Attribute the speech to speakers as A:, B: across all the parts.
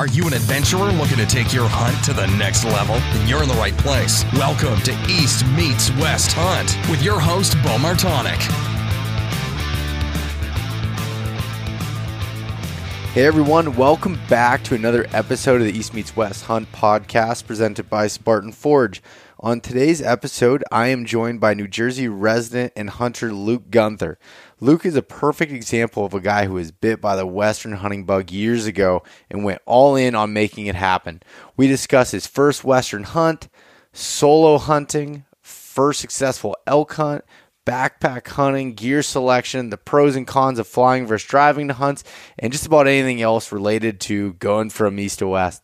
A: Are you an adventurer looking to take your hunt to the next level? Then you're in the right place. Welcome to East Meets West Hunt with your host, Bo Martonic.
B: Hey everyone, welcome back to another episode of the East Meets West Hunt podcast presented by Spartan Forge. On today's episode, I am joined by New Jersey resident and hunter Luke Gunther. Luke is a perfect example of a guy who was bit by the Western hunting bug years ago and went all in on making it happen. We discuss his first Western hunt, solo hunting, first successful elk hunt, backpack hunting, gear selection, the pros and cons of flying versus driving to hunts, and just about anything else related to going from east to west.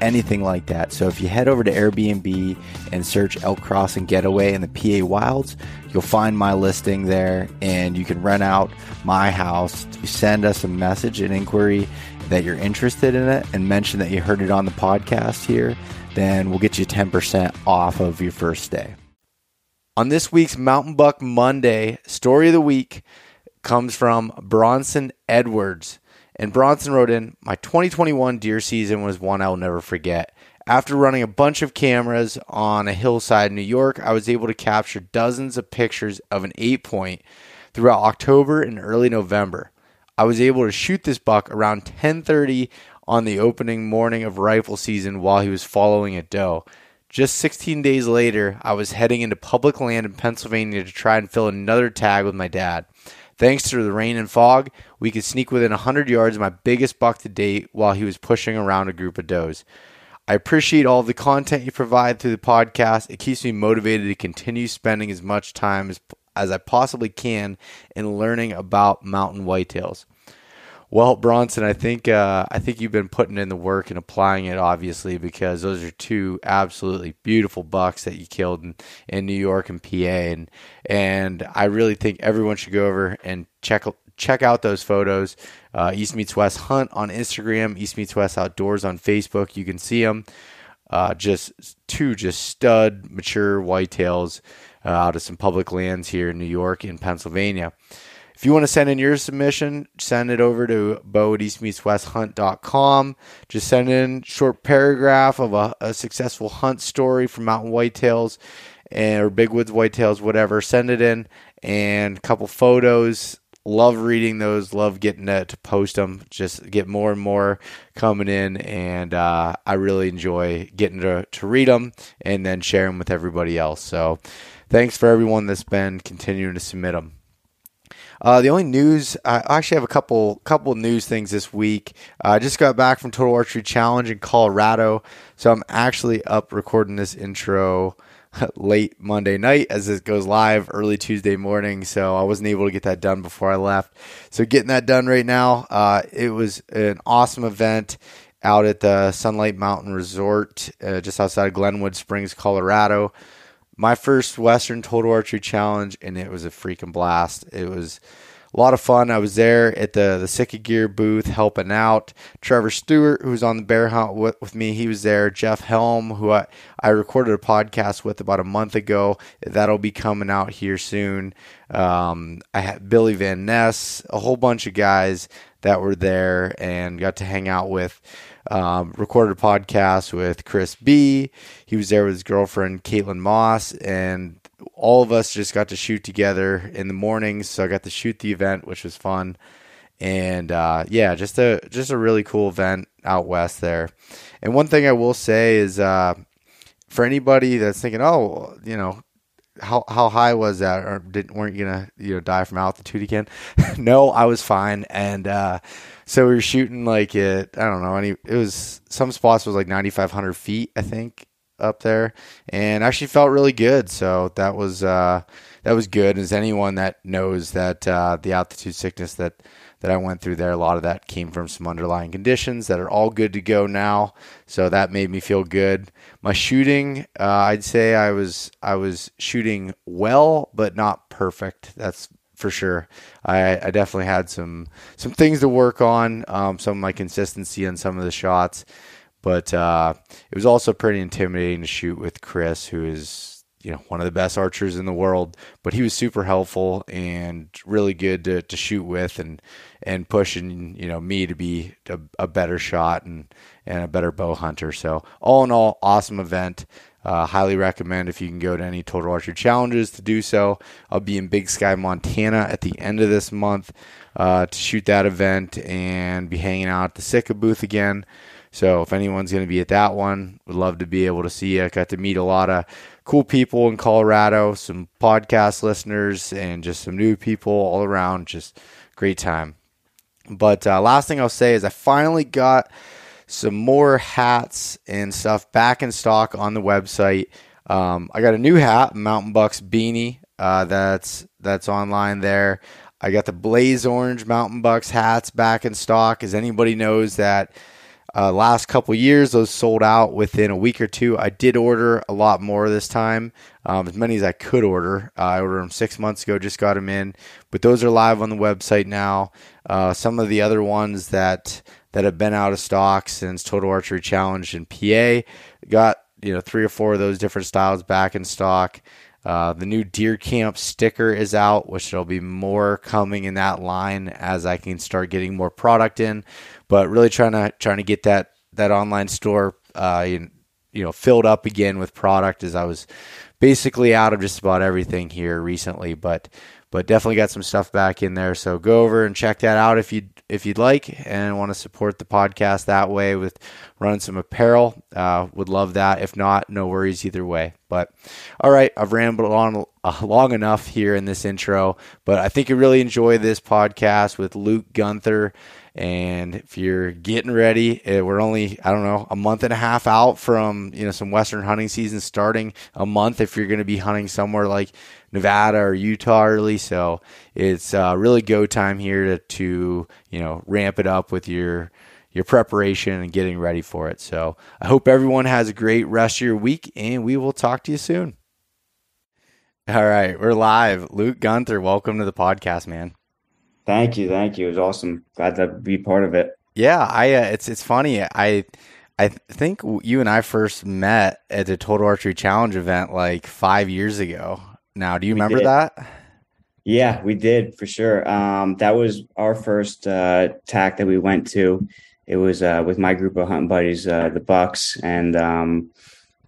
B: anything like that. So if you head over to Airbnb and search Elk Crossing Getaway in the PA Wilds, you'll find my listing there and you can rent out my house. Send us a message, an inquiry that you're interested in it and mention that you heard it on the podcast here, then we'll get you 10% off of your first day. On this week's Mountain Buck Monday, story of the week comes from Bronson Edwards. And Bronson wrote in, My 2021 deer season was one I'll never forget. After running a bunch of cameras on a hillside in New York, I was able to capture dozens of pictures of an eight point throughout October and early November. I was able to shoot this buck around 10:30 on the opening morning of rifle season while he was following a doe. Just 16 days later, I was heading into public land in Pennsylvania to try and fill another tag with my dad. Thanks to the rain and fog, we could sneak within 100 yards of my biggest buck to date while he was pushing around a group of does. I appreciate all the content you provide through the podcast. It keeps me motivated to continue spending as much time as, as I possibly can in learning about mountain whitetails. Well, Bronson, I think uh, I think you've been putting in the work and applying it, obviously, because those are two absolutely beautiful bucks that you killed in, in New York and PA, and and I really think everyone should go over and check check out those photos. Uh, East Meets West Hunt on Instagram, East Meets West Outdoors on Facebook. You can see them. Uh, just two just stud mature whitetails uh, out of some public lands here in New York and Pennsylvania. If you want to send in your submission, send it over to bo at eastmeetswesthunt.com. Just send in short paragraph of a, a successful hunt story from mountain whitetails and, or big woods whitetails, whatever. Send it in and a couple photos. Love reading those. Love getting to, to post them. Just get more and more coming in, and uh, I really enjoy getting to, to read them and then share them with everybody else. So, thanks for everyone that's been continuing to submit them. Uh, the only news, I actually have a couple couple news things this week. Uh, I just got back from Total Archery Challenge in Colorado, so I'm actually up recording this intro late Monday night as it goes live early Tuesday morning. So I wasn't able to get that done before I left. So getting that done right now. Uh, it was an awesome event out at the Sunlight Mountain Resort uh, just outside of Glenwood Springs, Colorado my first Western Total Archery Challenge, and it was a freaking blast. It was a lot of fun. I was there at the the Sitka Gear booth helping out. Trevor Stewart, who was on the bear hunt with, with me, he was there. Jeff Helm, who I, I recorded a podcast with about a month ago. That'll be coming out here soon. Um, I had Billy Van Ness, a whole bunch of guys that were there and got to hang out with. Um, recorded a podcast with Chris Bee. He was there with his girlfriend Caitlin Moss, and all of us just got to shoot together in the mornings. So I got to shoot the event, which was fun, and uh, yeah, just a just a really cool event out west there. And one thing I will say is, uh, for anybody that's thinking, oh, you know, how how high was that or didn't weren't you gonna you know die from altitude again no i was fine and uh, so we were shooting like it i don't know any it was some spots was like 9500 feet i think up there and actually felt really good so that was uh, that was good as anyone that knows that uh, the altitude sickness that that I went through there. A lot of that came from some underlying conditions that are all good to go now. So that made me feel good. My shooting, uh, I'd say I was I was shooting well, but not perfect. That's for sure. I, I definitely had some some things to work on. Um, some of my consistency on some of the shots, but uh, it was also pretty intimidating to shoot with Chris, who is you know one of the best archers in the world but he was super helpful and really good to, to shoot with and and pushing you know me to be a, a better shot and and a better bow hunter so all in all awesome event uh, highly recommend if you can go to any total archery challenges to do so i'll be in big sky montana at the end of this month uh, to shoot that event and be hanging out at the Sitka booth again so if anyone's going to be at that one would love to be able to see you got to meet a lot of cool people in Colorado, some podcast listeners, and just some new people all around. Just great time. But uh, last thing I'll say is I finally got some more hats and stuff back in stock on the website. Um, I got a new hat, Mountain Bucks beanie. Uh, that's that's online there. I got the Blaze Orange Mountain Bucks hats back in stock. As anybody knows that uh, last couple years, those sold out within a week or two. I did order a lot more this time, um, as many as I could order. Uh, I ordered them six months ago, just got them in, but those are live on the website now. Uh, some of the other ones that that have been out of stock since Total Archery Challenge in PA got you know three or four of those different styles back in stock. Uh, the new Deer Camp sticker is out, which there'll be more coming in that line as I can start getting more product in. But really trying to trying to get that that online store, uh, you, you know, filled up again with product as I was basically out of just about everything here recently. But but definitely got some stuff back in there. So go over and check that out if you if you'd like and want to support the podcast that way with running some apparel. Uh, would love that. If not, no worries either way. But all right, I've rambled on uh, long enough here in this intro, but I think you really enjoy this podcast with Luke Gunther. And if you're getting ready, eh, we're only I don't know a month and a half out from you know some western hunting season starting. A month if you're going to be hunting somewhere like Nevada or Utah early. So it's uh, really go time here to, to you know ramp it up with your your preparation and getting ready for it. So I hope everyone has a great rest of your week, and we will talk to you soon. All right, we're live. Luke Gunther, welcome to the podcast, man.
C: Thank you, thank you. It was awesome. Glad to be part of it.
B: Yeah, I uh, it's it's funny. I I think you and I first met at the Total Archery Challenge event like five years ago. Now, do you we remember did. that?
C: Yeah, we did for sure. Um, that was our first uh, TAC that we went to. It was uh, with my group of hunting buddies, uh, the Bucks, and um,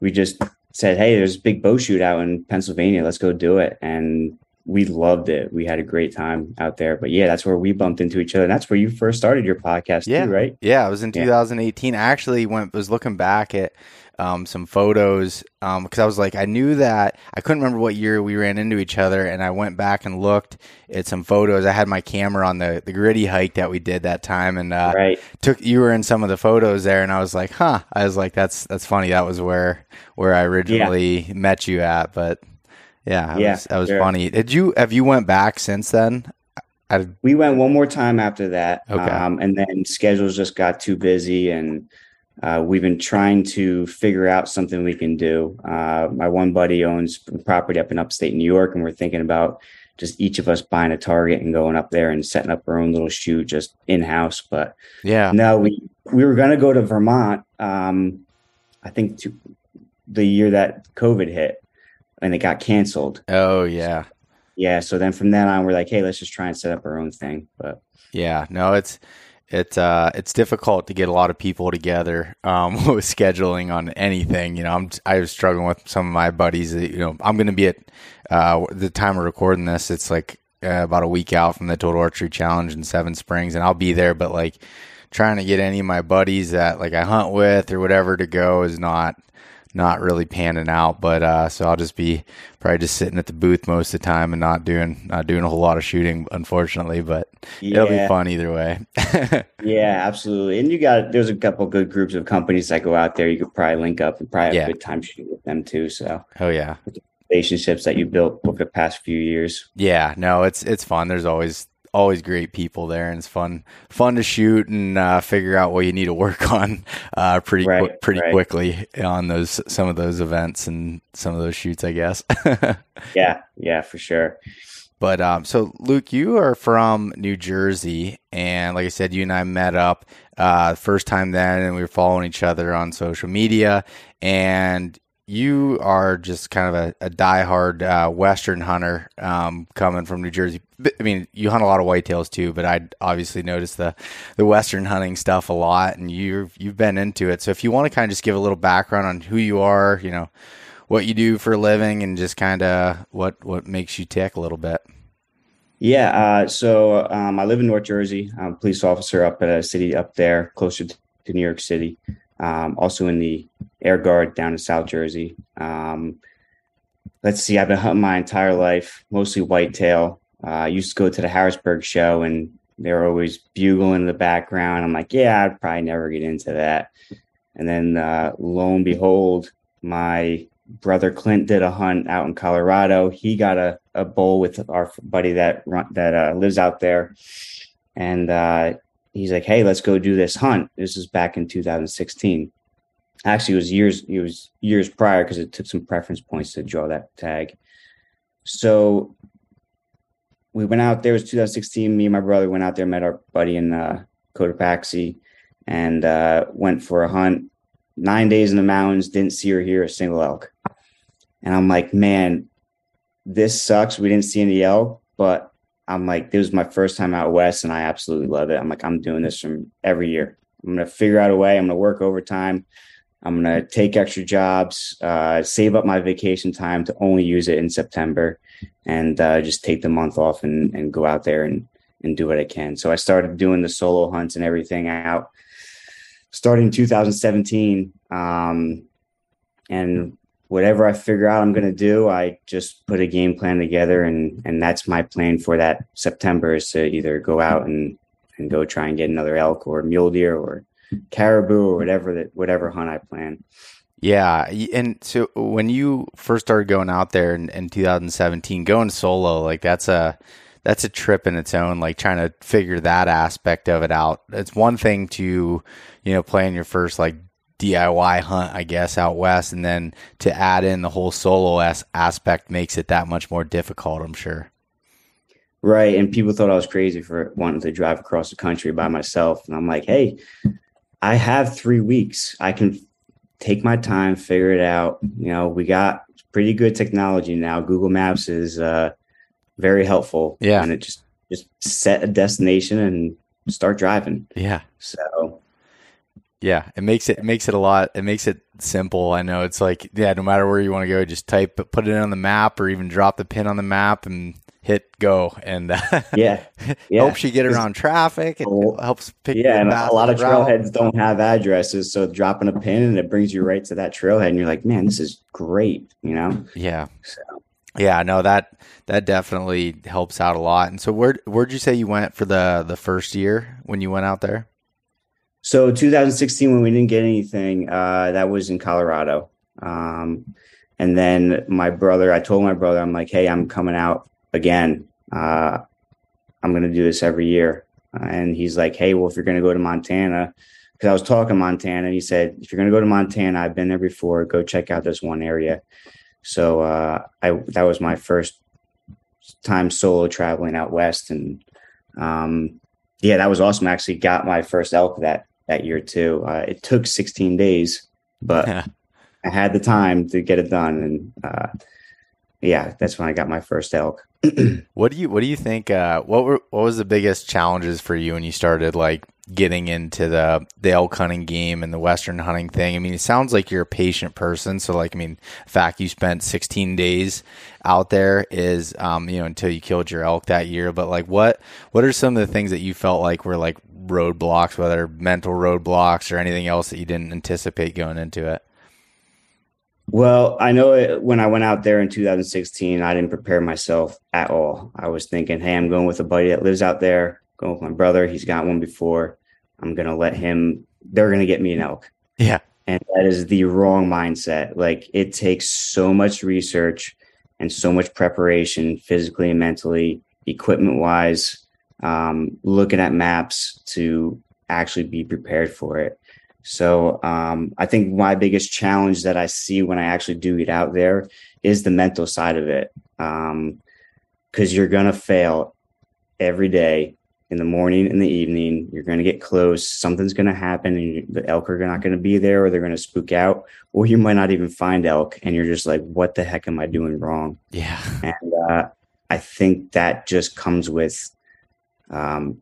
C: we just said, "Hey, there's a big bow shoot out in Pennsylvania. Let's go do it." And we loved it. We had a great time out there. But yeah, that's where we bumped into each other. And that's where you first started your podcast
B: yeah.
C: too, right?
B: Yeah, it was in 2018. Yeah. I actually went was looking back at um, some photos because um, I was like, I knew that I couldn't remember what year we ran into each other, and I went back and looked at some photos. I had my camera on the the gritty hike that we did that time, and uh,
C: right.
B: took you were in some of the photos there, and I was like, huh. I was like, that's that's funny. That was where where I originally yeah. met you at, but yeah, that yeah, was, that was sure. funny. Did you have you went back since then?
C: I, we went one more time after that, okay. Um, and then schedules just got too busy, and uh, we've been trying to figure out something we can do. Uh, my one buddy owns property up in upstate New York, and we're thinking about just each of us buying a target and going up there and setting up our own little shoot just in house. But
B: yeah,
C: no, we we were going to go to Vermont. Um, I think to, the year that COVID hit, and it got canceled.
B: Oh yeah,
C: yeah. So then from then on, we're like, hey, let's just try and set up our own thing. But
B: yeah, no, it's it's uh it's difficult to get a lot of people together um, with scheduling on anything. You know, I'm I was struggling with some of my buddies. That, you know, I'm going to be at uh, the time of recording this. It's like uh, about a week out from the Total Archery Challenge in Seven Springs, and I'll be there. But like trying to get any of my buddies that like I hunt with or whatever to go is not not really panning out. But uh, so I'll just be probably just sitting at the booth most of the time and not doing not doing a whole lot of shooting, unfortunately. But yeah. it'll be fun either way.
C: yeah, absolutely. And you got there's a couple good groups of companies that go out there. You could probably link up and probably have yeah. a good time shooting with them too. So
B: oh yeah.
C: Relationships that you built over the past few years.
B: Yeah, no, it's it's fun. There's always always great people there, and it's fun fun to shoot and uh, figure out what you need to work on uh, pretty right, qu- pretty right. quickly on those some of those events and some of those shoots, I guess.
C: yeah, yeah, for sure.
B: But um, so Luke, you are from New Jersey, and like I said, you and I met up uh, first time then, and we were following each other on social media. And you are just kind of a, a diehard uh, Western hunter um, coming from New Jersey. I mean, you hunt a lot of whitetails too, but I obviously noticed the the Western hunting stuff a lot, and you've you've been into it. So if you want to kind of just give a little background on who you are, you know, what you do for a living, and just kind of what what makes you tick a little bit.
C: Yeah, uh, so um, I live in North Jersey. I'm a police officer up at a city up there, closer to New York City um, also in the Air Guard down in South Jersey. Um, let's see, I've been hunting my entire life, mostly whitetail. Uh, I used to go to the Harrisburg show and they were always bugling in the background. I'm like, yeah, I'd probably never get into that. And then uh, lo and behold, my brother Clint did a hunt out in Colorado. He got a, a bull with our buddy that that uh, lives out there, and uh, he's like, "Hey, let's go do this hunt." This is back in 2016. Actually, it was years. It was years prior because it took some preference points to draw that tag. So we went out there. It was 2016. Me and my brother went out there, met our buddy in uh, Cotopaxi, and uh, went for a hunt. Nine days in the mountains, didn't see or hear a single elk. And I'm like, man, this sucks. We didn't see any elk, but I'm like, this was my first time out west, and I absolutely love it. I'm like, I'm doing this from every year. I'm gonna figure out a way. I'm gonna work overtime. I'm to take extra jobs, uh, save up my vacation time to only use it in September and uh, just take the month off and, and go out there and, and do what I can. So I started doing the solo hunts and everything out starting 2017. Um, and whatever I figure out I'm going to do, I just put a game plan together and, and that's my plan for that September is to either go out and, and go try and get another elk or mule deer or caribou or whatever that whatever hunt I plan.
B: Yeah, and so when you first started going out there in, in 2017, going solo, like that's a that's a trip in its own. Like trying to figure that aspect of it out. It's one thing to you know plan your first like DIY hunt, I guess, out west, and then to add in the whole solo as- aspect makes it that much more difficult. I'm sure.
C: Right, and people thought I was crazy for wanting to drive across the country by myself, and I'm like, hey, I have three weeks. I can take my time, figure it out. You know, we got pretty good technology now. Google Maps is uh, very helpful.
B: Yeah,
C: and it just just set a destination and start driving.
B: Yeah.
C: So.
B: Yeah, it makes it, it makes it a lot. It makes it simple. I know it's like yeah, no matter where you want to go, just type put it on the map or even drop the pin on the map and hit go and uh,
C: yeah,
B: yeah. helps you get around traffic. It helps pick.
C: Yeah, and a lot of trailheads don't have addresses, so dropping a pin and it brings you right to that trailhead, and you're like, man, this is great. You know?
B: Yeah. So. Yeah, no that that definitely helps out a lot. And so, where where'd you say you went for the the first year when you went out there?
C: So 2016, when we didn't get anything, uh, that was in Colorado. Um, and then my brother, I told my brother, I'm like, hey, I'm coming out again. Uh, I'm going to do this every year. And he's like, hey, well, if you're going to go to Montana, because I was talking Montana, and he said, if you're going to go to Montana, I've been there before. Go check out this one area. So uh, I that was my first time solo traveling out west, and um, yeah, that was awesome. I actually got my first elk that that year too. Uh, it took 16 days, but I had the time to get it done, and uh, yeah, that's when I got my first elk.
B: what do you What do you think? Uh, what were What was the biggest challenges for you when you started like getting into the the elk hunting game and the western hunting thing? I mean, it sounds like you're a patient person. So, like, I mean, fact you spent 16 days out there is, um, you know, until you killed your elk that year. But like, what What are some of the things that you felt like were like roadblocks, whether mental roadblocks or anything else that you didn't anticipate going into it?
C: Well, I know it, when I went out there in 2016, I didn't prepare myself at all. I was thinking, hey, I'm going with a buddy that lives out there, going with my brother. He's got one before. I'm going to let him, they're going to get me an elk.
B: Yeah.
C: And that is the wrong mindset. Like it takes so much research and so much preparation, physically and mentally, equipment wise, um, looking at maps to actually be prepared for it. So um, I think my biggest challenge that I see when I actually do get out there is the mental side of it. Because um, you're going to fail every day in the morning in the evening. You're going to get close. Something's going to happen, and the elk are not going to be there, or they're going to spook out, or you might not even find elk, and you're just like, "What the heck am I doing wrong?"
B: Yeah,
C: and uh, I think that just comes with um,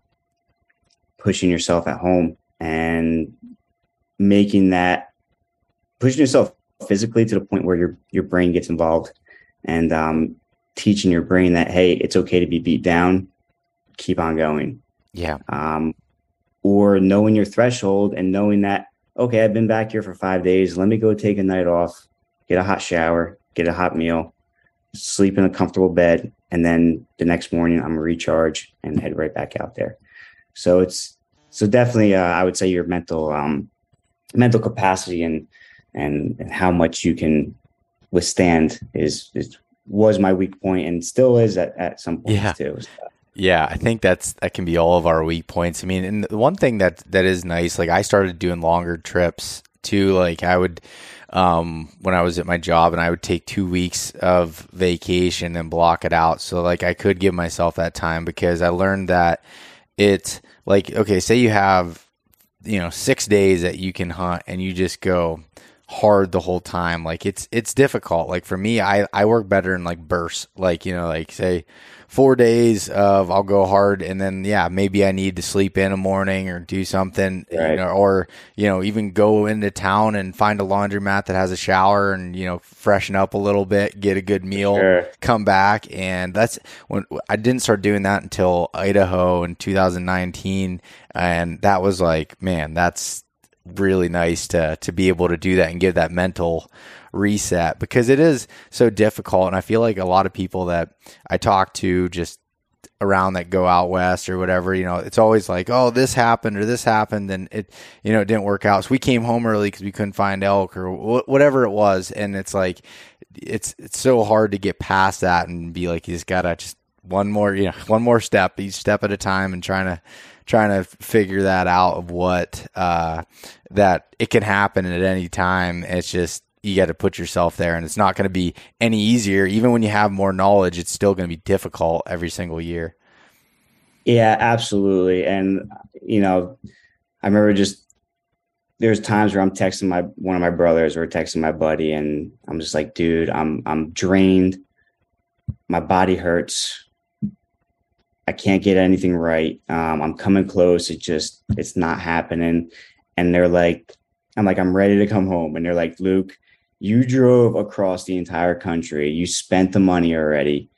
C: pushing yourself at home and making that pushing yourself physically to the point where your your brain gets involved and um, teaching your brain that hey it's okay to be beat down keep on going
B: yeah
C: um, or knowing your threshold and knowing that okay i've been back here for five days let me go take a night off get a hot shower get a hot meal sleep in a comfortable bed and then the next morning i'm recharge and head right back out there so it's so definitely uh, i would say your mental um, mental capacity and and, and how much you can withstand is, is was my weak point and still is at, at some point yeah. too. So.
B: Yeah, I think that's that can be all of our weak points. I mean, and the one thing that that is nice, like I started doing longer trips too. Like I would um, when I was at my job, and I would take two weeks of vacation and block it out, so like I could give myself that time because I learned that it's like okay, say you have you know six days that you can hunt and you just go hard the whole time. Like it's it's difficult. Like for me, I I work better in like bursts. Like you know, like say four days of I'll go hard, and then yeah, maybe I need to sleep in a morning or do something, right. you know, or you know, even go into town and find a laundromat that has a shower and you know, freshen up a little bit, get a good meal, sure. come back, and that's when I didn't start doing that until Idaho in 2019, and that was like, man, that's really nice to to be able to do that and give that mental reset because it is so difficult. And I feel like a lot of people that I talk to just around that go out west or whatever, you know, it's always like, oh, this happened or this happened, and it, you know, it didn't work out. So we came home early because we couldn't find elk or wh- whatever it was, and it's like, it's it's so hard to get past that and be like, you just gotta just one more, you know, one more step, each step at a time, and trying to trying to figure that out of what uh, that it can happen at any time. It's just you got to put yourself there, and it's not going to be any easier. Even when you have more knowledge, it's still going to be difficult every single year.
C: Yeah, absolutely. And you know, I remember just there's times where I'm texting my one of my brothers or texting my buddy, and I'm just like, dude, I'm I'm drained. My body hurts. I can't get anything right. Um, I'm coming close. It just it's not happening. And they're like, I'm like, I'm ready to come home. And they're like, Luke, you drove across the entire country. You spent the money already.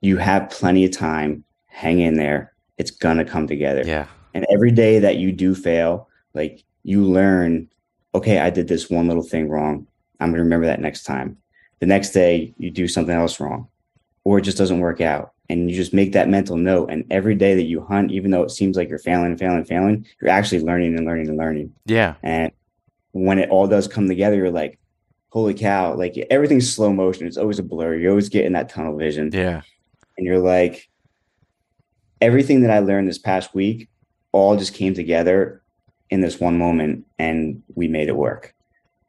C: You have plenty of time. Hang in there. It's gonna come together.
B: Yeah.
C: And every day that you do fail, like you learn, okay, I did this one little thing wrong. I'm gonna remember that next time. The next day you do something else wrong, or it just doesn't work out. And you just make that mental note. And every day that you hunt, even though it seems like you're failing and failing and failing, you're actually learning and learning and learning.
B: Yeah.
C: And when it all does come together, you're like, holy cow, like everything's slow motion. It's always a blur. You're always get in that tunnel vision.
B: Yeah.
C: And you're like, everything that I learned this past week all just came together in this one moment and we made it work.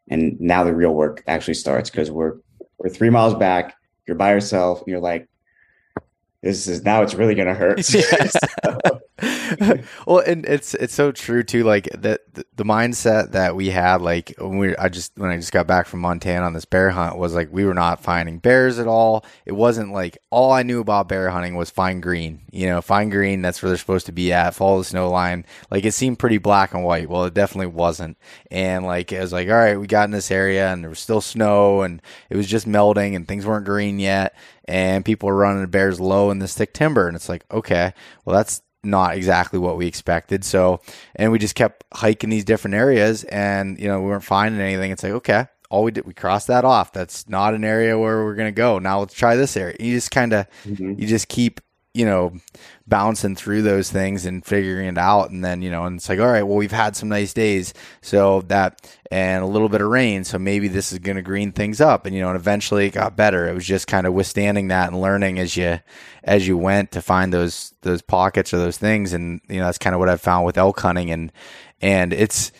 C: And now the real work actually starts because we're we're three miles back, you're by yourself, and you're like, this is now it's really gonna hurt.
B: well, and it's it's so true too. Like that the, mindset that we had, like when we I just when I just got back from Montana on this bear hunt was like we were not finding bears at all. It wasn't like all I knew about bear hunting was find green. You know, find green. That's where they're supposed to be at. Follow the snow line. Like it seemed pretty black and white. Well, it definitely wasn't. And like it was like, all right, we got in this area and there was still snow and it was just melting and things weren't green yet and people were running bears low in this thick timber and it's like okay well that's not exactly what we expected. So, and we just kept hiking these different areas and, you know, we weren't finding anything. It's like, okay, all we did, we crossed that off. That's not an area where we're going to go. Now let's try this area. You just kind of, mm-hmm. you just keep you know, bouncing through those things and figuring it out. And then, you know, and it's like, all right, well, we've had some nice days. So that, and a little bit of rain. So maybe this is going to green things up. And, you know, and eventually it got better. It was just kind of withstanding that and learning as you, as you went to find those, those pockets or those things. And, you know, that's kind of what I've found with elk hunting. And, and it's,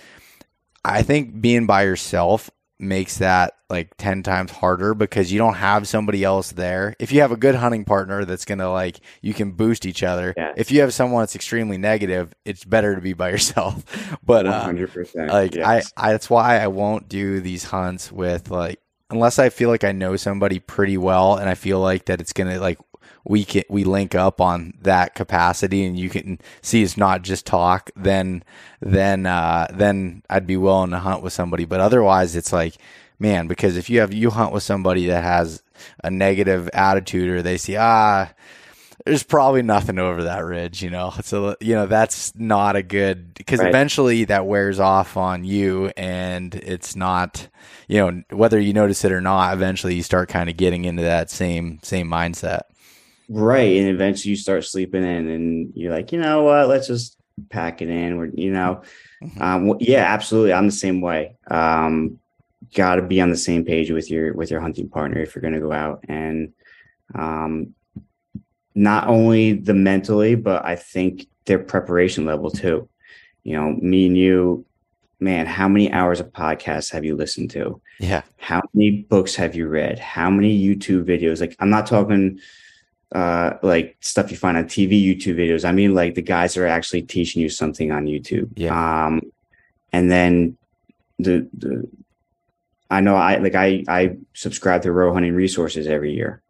B: I think being by yourself makes that like 10 times harder because you don't have somebody else there. If you have a good hunting partner that's going to like, you can boost each other. Yeah. If you have someone that's extremely negative, it's better to be by yourself. But, uh, 100%. Like, yes. I, I, that's why I won't do these hunts with like, unless I feel like I know somebody pretty well and I feel like that it's going to like we can we link up on that capacity and you can see it's not just talk then then uh, then I'd be willing to hunt with somebody but otherwise it's like man because if you have you hunt with somebody that has a negative attitude or they see ah there's probably nothing over that ridge, you know. So you know that's not a good because right. eventually that wears off on you, and it's not, you know, whether you notice it or not. Eventually, you start kind of getting into that same same mindset.
C: Right. And eventually you start sleeping in and you're like, you know what, let's just pack it in. We're, you know, mm-hmm. um, yeah, absolutely. I'm the same way. Um, got to be on the same page with your, with your hunting partner if you're going to go out and, um, not only the mentally, but I think their preparation level too. You know, me and you, man, how many hours of podcasts have you listened to?
B: Yeah.
C: How many books have you read? How many YouTube videos? Like, I'm not talking uh, like stuff you find on TV, YouTube videos. I mean, like the guys are actually teaching you something on YouTube.
B: Yeah.
C: Um, and then the the I know I like I I subscribe to Rowe Hunting Resources every year.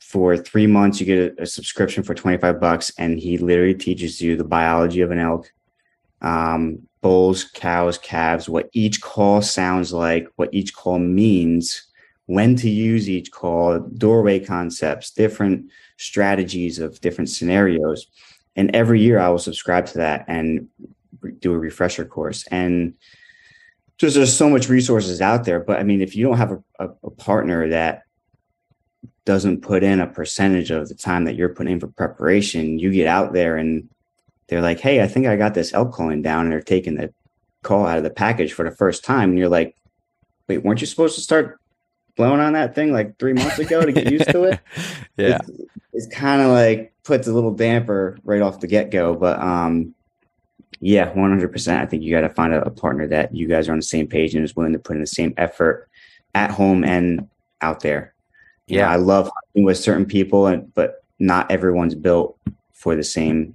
C: For three months, you get a, a subscription for twenty five bucks, and he literally teaches you the biology of an elk, um, bulls, cows, calves, what each call sounds like, what each call means, when to use each call, doorway concepts, different strategies of different scenarios. And every year I will subscribe to that and do a refresher course. And just there's so much resources out there. But I mean, if you don't have a, a, a partner that doesn't put in a percentage of the time that you're putting in for preparation, you get out there and they're like, Hey, I think I got this elk calling down, and they're taking the call out of the package for the first time. And you're like, wait, weren't you supposed to start blowing on that thing like three months ago to get used to it?
B: yeah.
C: It's, it's kind of like puts a little damper right off the get go. But um, yeah, 100%. I think you got to find a, a, partner that you guys are on the same page and is willing to put in the same effort at home and out there. You yeah. Know, I love hunting with certain people, and but not everyone's built for the same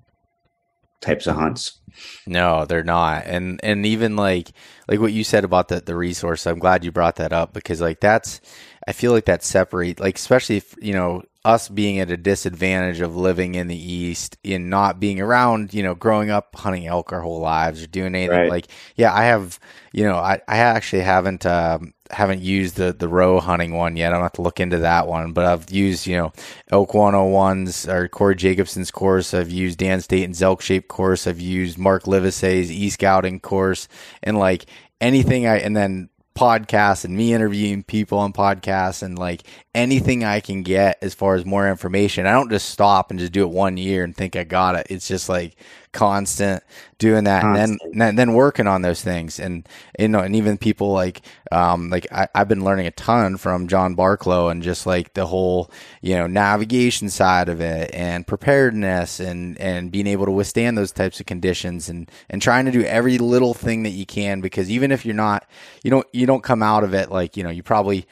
C: types of hunts.
B: No, they're not. And and even like like what you said about the the resource, I'm glad you brought that up because like that's I feel like that separate like especially if you know us being at a disadvantage of living in the east in not being around you know growing up hunting elk our whole lives or doing anything right. like yeah i have you know i, I actually haven't um, haven't used the the row hunting one yet. I don't have to look into that one, but I've used you know Elk 101's or Corey Jacobsen's course. I've used Dan Staton's Elk Shape course. I've used Mark Livesay's E Scouting course, and like anything I and then podcasts and me interviewing people on podcasts and like anything I can get as far as more information. I don't just stop and just do it one year and think I got it. It's just like constant doing that constant. and then and then working on those things and you know and even people like um like I, have been learning a ton from John Barklow and just like the whole you know navigation side of it and preparedness and and being able to withstand those types of conditions and and trying to do every little thing that you can because even if you're not you don't you don't come out of it like you know you probably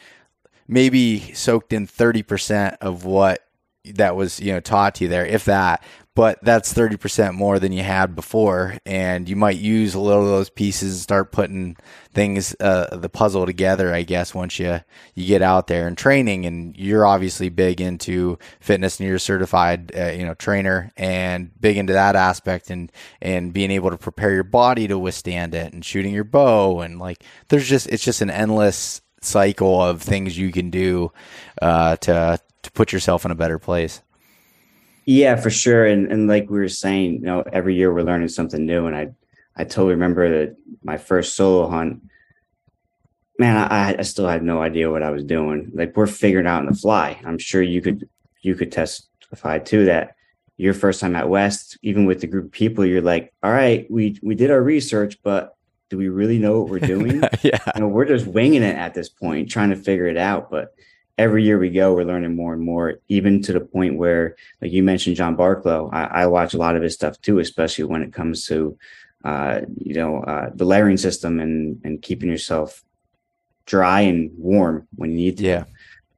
B: maybe soaked in 30% of what that was you know taught to you there if that but that's 30% more than you had before. And you might use a little of those pieces and start putting things uh, the puzzle together i guess once you you get out there and training. And you're obviously big into fitness and you're a certified uh, you know trainer and big into that aspect and and being able to prepare your body to withstand it and shooting your bow. And like there's just it's just an endless cycle of things you can do uh, to to put yourself in a better place
C: yeah, for sure. And and like we were saying, you know, every year we're learning something new. And I I totally remember that my first solo hunt. Man, I, I still had no idea what I was doing. Like we're figuring out on the fly. I'm sure you could you could testify to that your first time at West, even with the group of people, you're like, all right, we we did our research, but do we really know what we're doing?
B: yeah.
C: You know, we're just winging it at this point, trying to figure it out. But every year we go, we're learning more and more, even to the point where, like you mentioned, John Barklow, I, I watch a lot of his stuff too, especially when it comes to, uh, you know, uh, the layering system and, and keeping yourself dry and warm when you need to.
B: Yeah.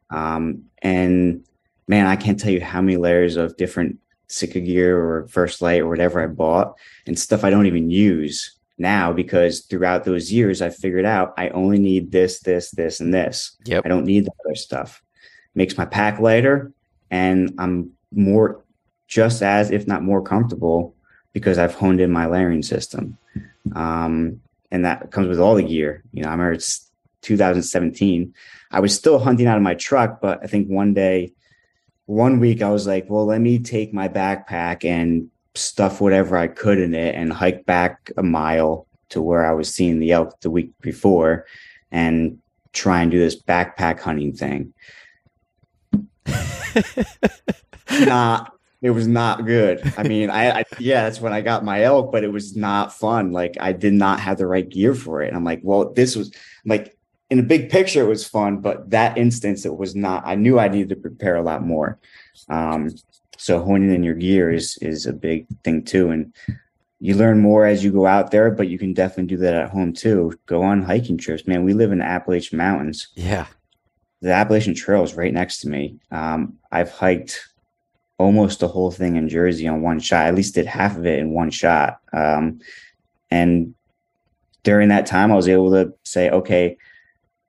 C: Um, and man, I can't tell you how many layers of different Sitka gear or First light or whatever I bought and stuff I don't even use now because throughout those years I figured out I only need this, this, this, and this.
B: Yep.
C: I don't need the other stuff. Makes my pack lighter and I'm more just as if not more comfortable because I've honed in my layering system. Um, and that comes with all the gear. You know, I remember it's 2017. I was still hunting out of my truck, but I think one day, one week I was like, well, let me take my backpack and stuff whatever I could in it and hike back a mile to where I was seeing the elk the week before and try and do this backpack hunting thing. not it was not good. I mean, I, I, yeah, that's when I got my elk, but it was not fun. Like I did not have the right gear for it. And I'm like, well, this was like in a big picture, it was fun, but that instance, it was not. I knew I needed to prepare a lot more. Um, so honing in your gear is is a big thing too, and you learn more as you go out there. But you can definitely do that at home too. Go on hiking trips, man. We live in the Appalachian Mountains.
B: Yeah,
C: the Appalachian Trail is right next to me. Um, I've hiked almost the whole thing in Jersey on one shot. At least did half of it in one shot. Um, and during that time, I was able to say, okay,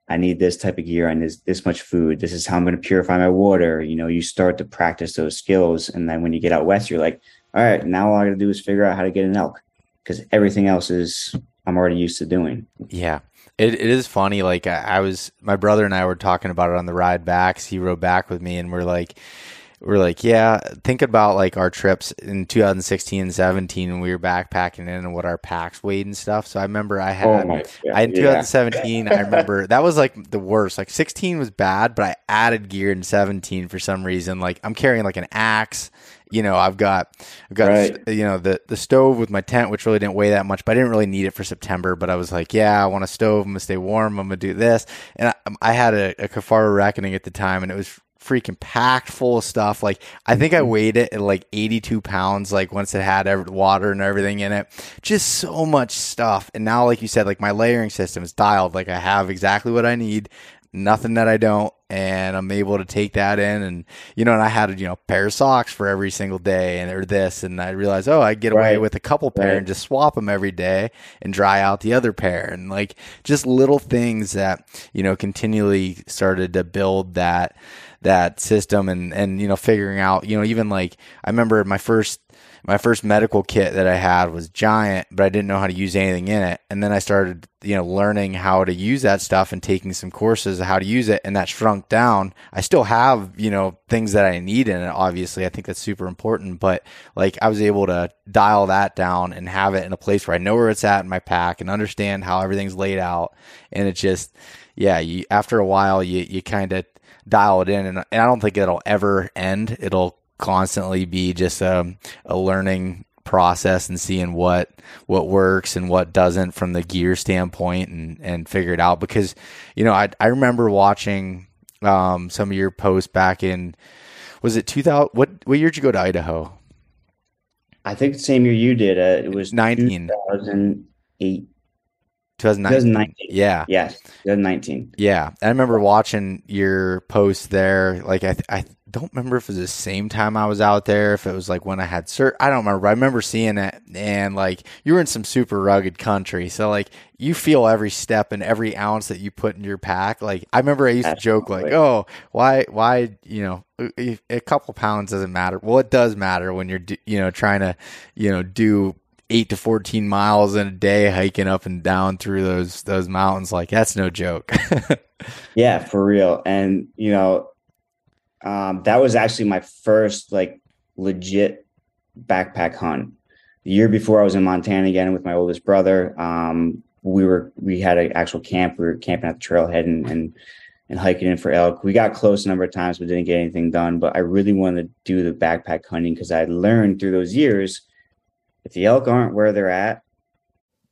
C: I need this type of gear and this this much food. This is how I'm going to purify my water. You know, you start to practice those skills, and then when you get out west, you're like, all right, now all I got to do is figure out how to get an elk because everything else is I'm already used to doing.
B: Yeah. It, it is funny. Like I, I was, my brother and I were talking about it on the ride back. He rode back with me, and we're like, we're like, yeah, think about like our trips in 2016 and 17 when we were backpacking in and what our packs weighed and stuff. So I remember I had, oh my, yeah, I in 2017, yeah. I remember that was like the worst. Like 16 was bad, but I added gear in 17 for some reason. Like I'm carrying like an axe. You know, I've got, I've got, right. you know, the the stove with my tent, which really didn't weigh that much, but I didn't really need it for September. But I was like, yeah, I want a stove. I'm gonna stay warm. I'm gonna do this, and I, I had a, a Kifaru Reckoning at the time, and it was freaking packed full of stuff. Like I think I mm-hmm. weighed it at like 82 pounds. Like once it had every, water and everything in it, just so much stuff. And now, like you said, like my layering system is dialed. Like I have exactly what I need, nothing that I don't, and I'm able to take that in. And you know, and I had you know pair of socks for every single day, and or this, and I realized, oh, I get away right. with a couple pair right. and just swap them every day and dry out the other pair, and like just little things that you know continually started to build that that system and and you know figuring out you know even like I remember my first my first medical kit that I had was giant, but I didn't know how to use anything in it. And then I started, you know, learning how to use that stuff and taking some courses how to use it. And that shrunk down. I still have, you know, things that I need in it. Obviously, I think that's super important. But like I was able to dial that down and have it in a place where I know where it's at in my pack and understand how everything's laid out. And it just, yeah, you, after a while, you, you kind of dial it in, and, and I don't think it'll ever end. It'll constantly be just a, um, a learning process and seeing what what works and what doesn't from the gear standpoint and and figure it out. Because you know I I remember watching um, some of your posts back in was it 2000 what what year did you go to Idaho?
C: I think the same year you did. Uh, it was
B: 19
C: 2008
B: 2019. Yeah.
C: Yes. 2019.
B: Yeah. I remember watching your post there. Like, I, I don't remember if it was the same time I was out there, if it was like when I had cert. I don't remember. I remember seeing it and like you were in some super rugged country. So, like, you feel every step and every ounce that you put in your pack. Like, I remember I used Absolutely. to joke, like, oh, why, why, you know, a couple pounds doesn't matter. Well, it does matter when you're, you know, trying to, you know, do eight to 14 miles in a day hiking up and down through those, those mountains. Like that's no joke.
C: yeah, for real. And, you know, um, that was actually my first like legit backpack hunt. The year before I was in Montana again with my oldest brother. Um, we were, we had an actual camp. We were camping at the trailhead and, and, and hiking in for elk. We got close a number of times, but didn't get anything done. But I really wanted to do the backpack hunting because I learned through those years if the elk aren't where they're at.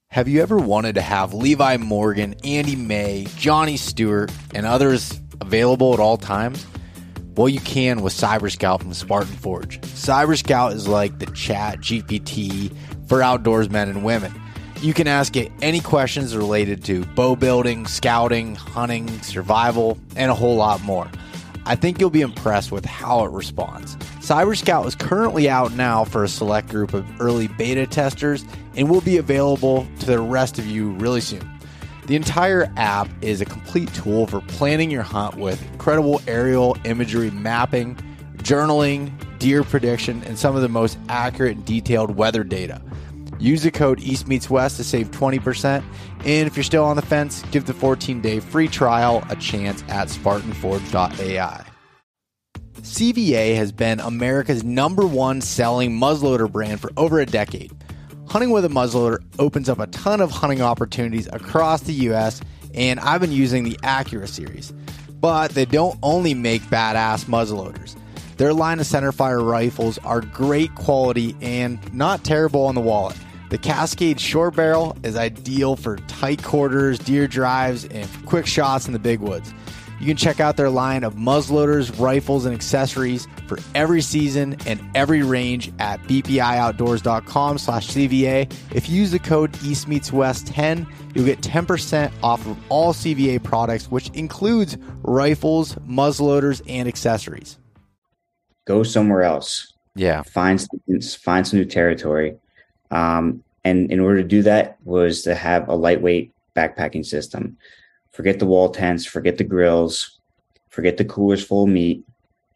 B: Have you ever wanted to have Levi Morgan, Andy May, Johnny Stewart, and others available at all times? Well, you can with Cyber Scout from Spartan Forge. Cyber Scout is like the chat GPT for outdoors men and women. You can ask it any questions related to bow building, scouting, hunting, survival, and a whole lot more. I think you'll be impressed with how it responds. Cyber Scout is currently out now for a select group of early beta testers and will be available to the rest of you really soon. The entire app is a complete tool for planning your hunt with incredible aerial imagery mapping, journaling, deer prediction, and some of the most accurate and detailed weather data. Use the code East Meets West to save 20%. And if you're still on the fence, give the 14 day free trial a chance at SpartanForge.ai. CVA has been America's number one selling muzzleloader brand for over a decade. Hunting with a muzzleloader opens up a ton of hunting opportunities across the US, and I've been using the Accura series. But they don't only make badass muzzleloaders. Their line of centerfire rifles are great quality and not terrible on the wallet. The Cascade short barrel is ideal for tight quarters, deer drives, and quick shots in the big woods. You can check out their line of muzzleloaders, rifles, and accessories for every season and every range at bpioutdoors.com slash CVA. If you use the code EastMeetsWest10, you'll get 10% off of all CVA products, which includes rifles, muzzleloaders, and accessories.
C: Go somewhere else.
B: Yeah.
C: Find, find some new territory um, and in order to do that was to have a lightweight backpacking system. Forget the wall tents, forget the grills, forget the coolers full of meat.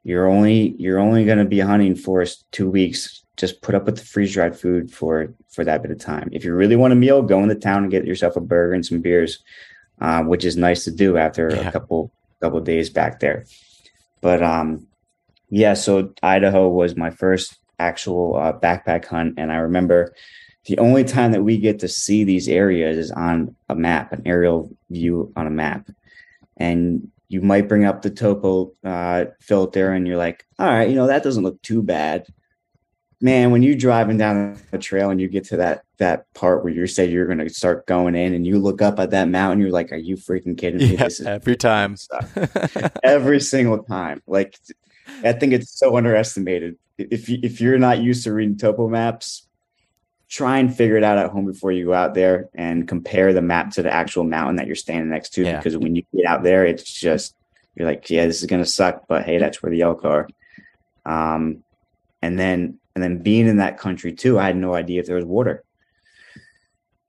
C: You're only you're only going to be hunting for two weeks. Just put up with the freeze dried food for for that bit of time. If you really want a meal, go into town and get yourself a burger and some beers, uh, which is nice to do after yeah. a couple couple days back there. But um, yeah, so Idaho was my first actual uh, backpack hunt, and I remember the only time that we get to see these areas is on a map, an aerial view on a map. And you might bring up the topo uh, filter and you're like, all right, you know, that doesn't look too bad. Man, when you're driving down a trail and you get to that that part where you say you're going to start going in and you look up at that mountain, you're like, are you freaking kidding me?
B: Yeah, every time.
C: every single time. Like, I think it's so underestimated. If, you, if you're not used to reading topo maps, try and figure it out at home before you go out there and compare the map to the actual mountain that you're standing next to. Yeah. Because when you get out there, it's just you're like, yeah, this is gonna suck, but hey, that's where the elk are. Um, and then and then being in that country too, I had no idea if there was water.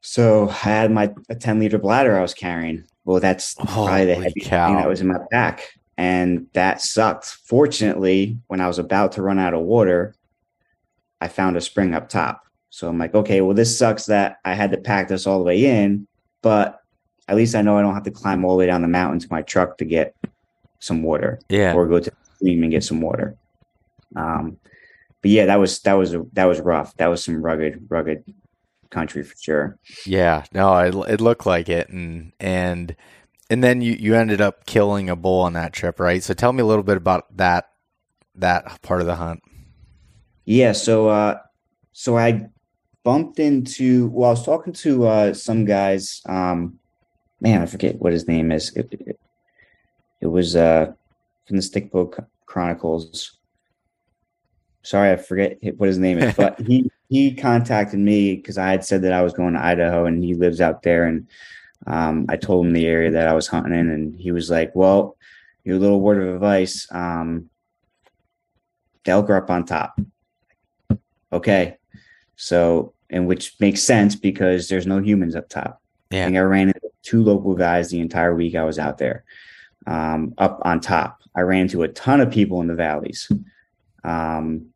C: So I had my a 10 liter bladder I was carrying. Well, that's Holy probably the heaviest cow. thing that was in my pack. And that sucked. Fortunately, when I was about to run out of water, I found a spring up top. So I'm like, okay, well, this sucks that I had to pack this all the way in, but at least I know I don't have to climb all the way down the mountain to my truck to get some water.
B: Yeah.
C: Or go to the stream and get some water. Um, but yeah, that was that was a, that was rough. That was some rugged, rugged country for sure.
B: Yeah, no, it, it looked like it, and and and then you you ended up killing a bull on that trip, right? So tell me a little bit about that that part of the hunt.
C: Yeah, so uh, so I bumped into well, I was talking to uh, some guys. Um, man, I forget what his name is. It, it, it was uh, from the Stickbow Chronicles. Sorry, I forget what his name is, but he he contacted me because I had said that I was going to Idaho, and he lives out there, and um, I told him the area that I was hunting in, and he was like, "Well, your little word of advice, um, the elk are up on top." Okay, so, and which makes sense because there's no humans up top. Yeah. I think I ran into two local guys the entire week I was out there um, up on top. I ran into a ton of people in the valleys. Um,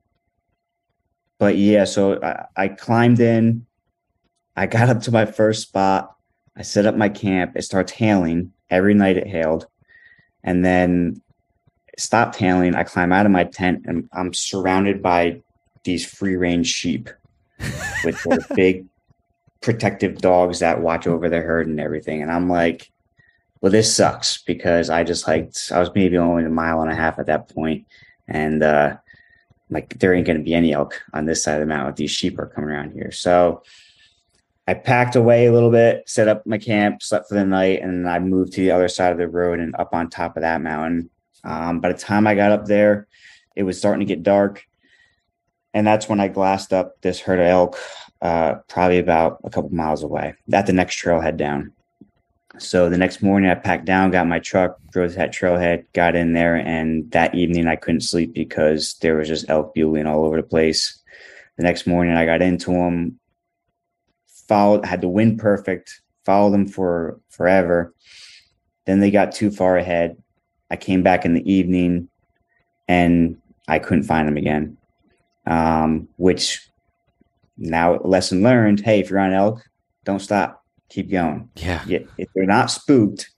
C: but yeah, so I, I climbed in. I got up to my first spot. I set up my camp. It starts hailing. Every night it hailed. And then stopped hailing. I climb out of my tent and I'm surrounded by these free range sheep with their big protective dogs that watch over their herd and everything. And I'm like, well, this sucks because I just like I was maybe only a mile and a half at that point, and uh, like there ain't going to be any elk on this side of the mountain. These sheep are coming around here, so I packed away a little bit, set up my camp, slept for the night, and I moved to the other side of the road and up on top of that mountain. Um, by the time I got up there, it was starting to get dark and that's when I glassed up this herd of elk, uh, probably about a couple miles away, at the next trailhead down. So the next morning, I packed down, got my truck, drove to that trailhead, got in there, and that evening I couldn't sleep because there was just elk bugling all over the place. The next morning, I got into them, followed, had the wind perfect, followed them for forever. Then they got too far ahead. I came back in the evening, and I couldn't find them again um, which now lesson learned. Hey, if you're on elk, don't stop. Keep going.
B: Yeah.
C: If they're not spooked,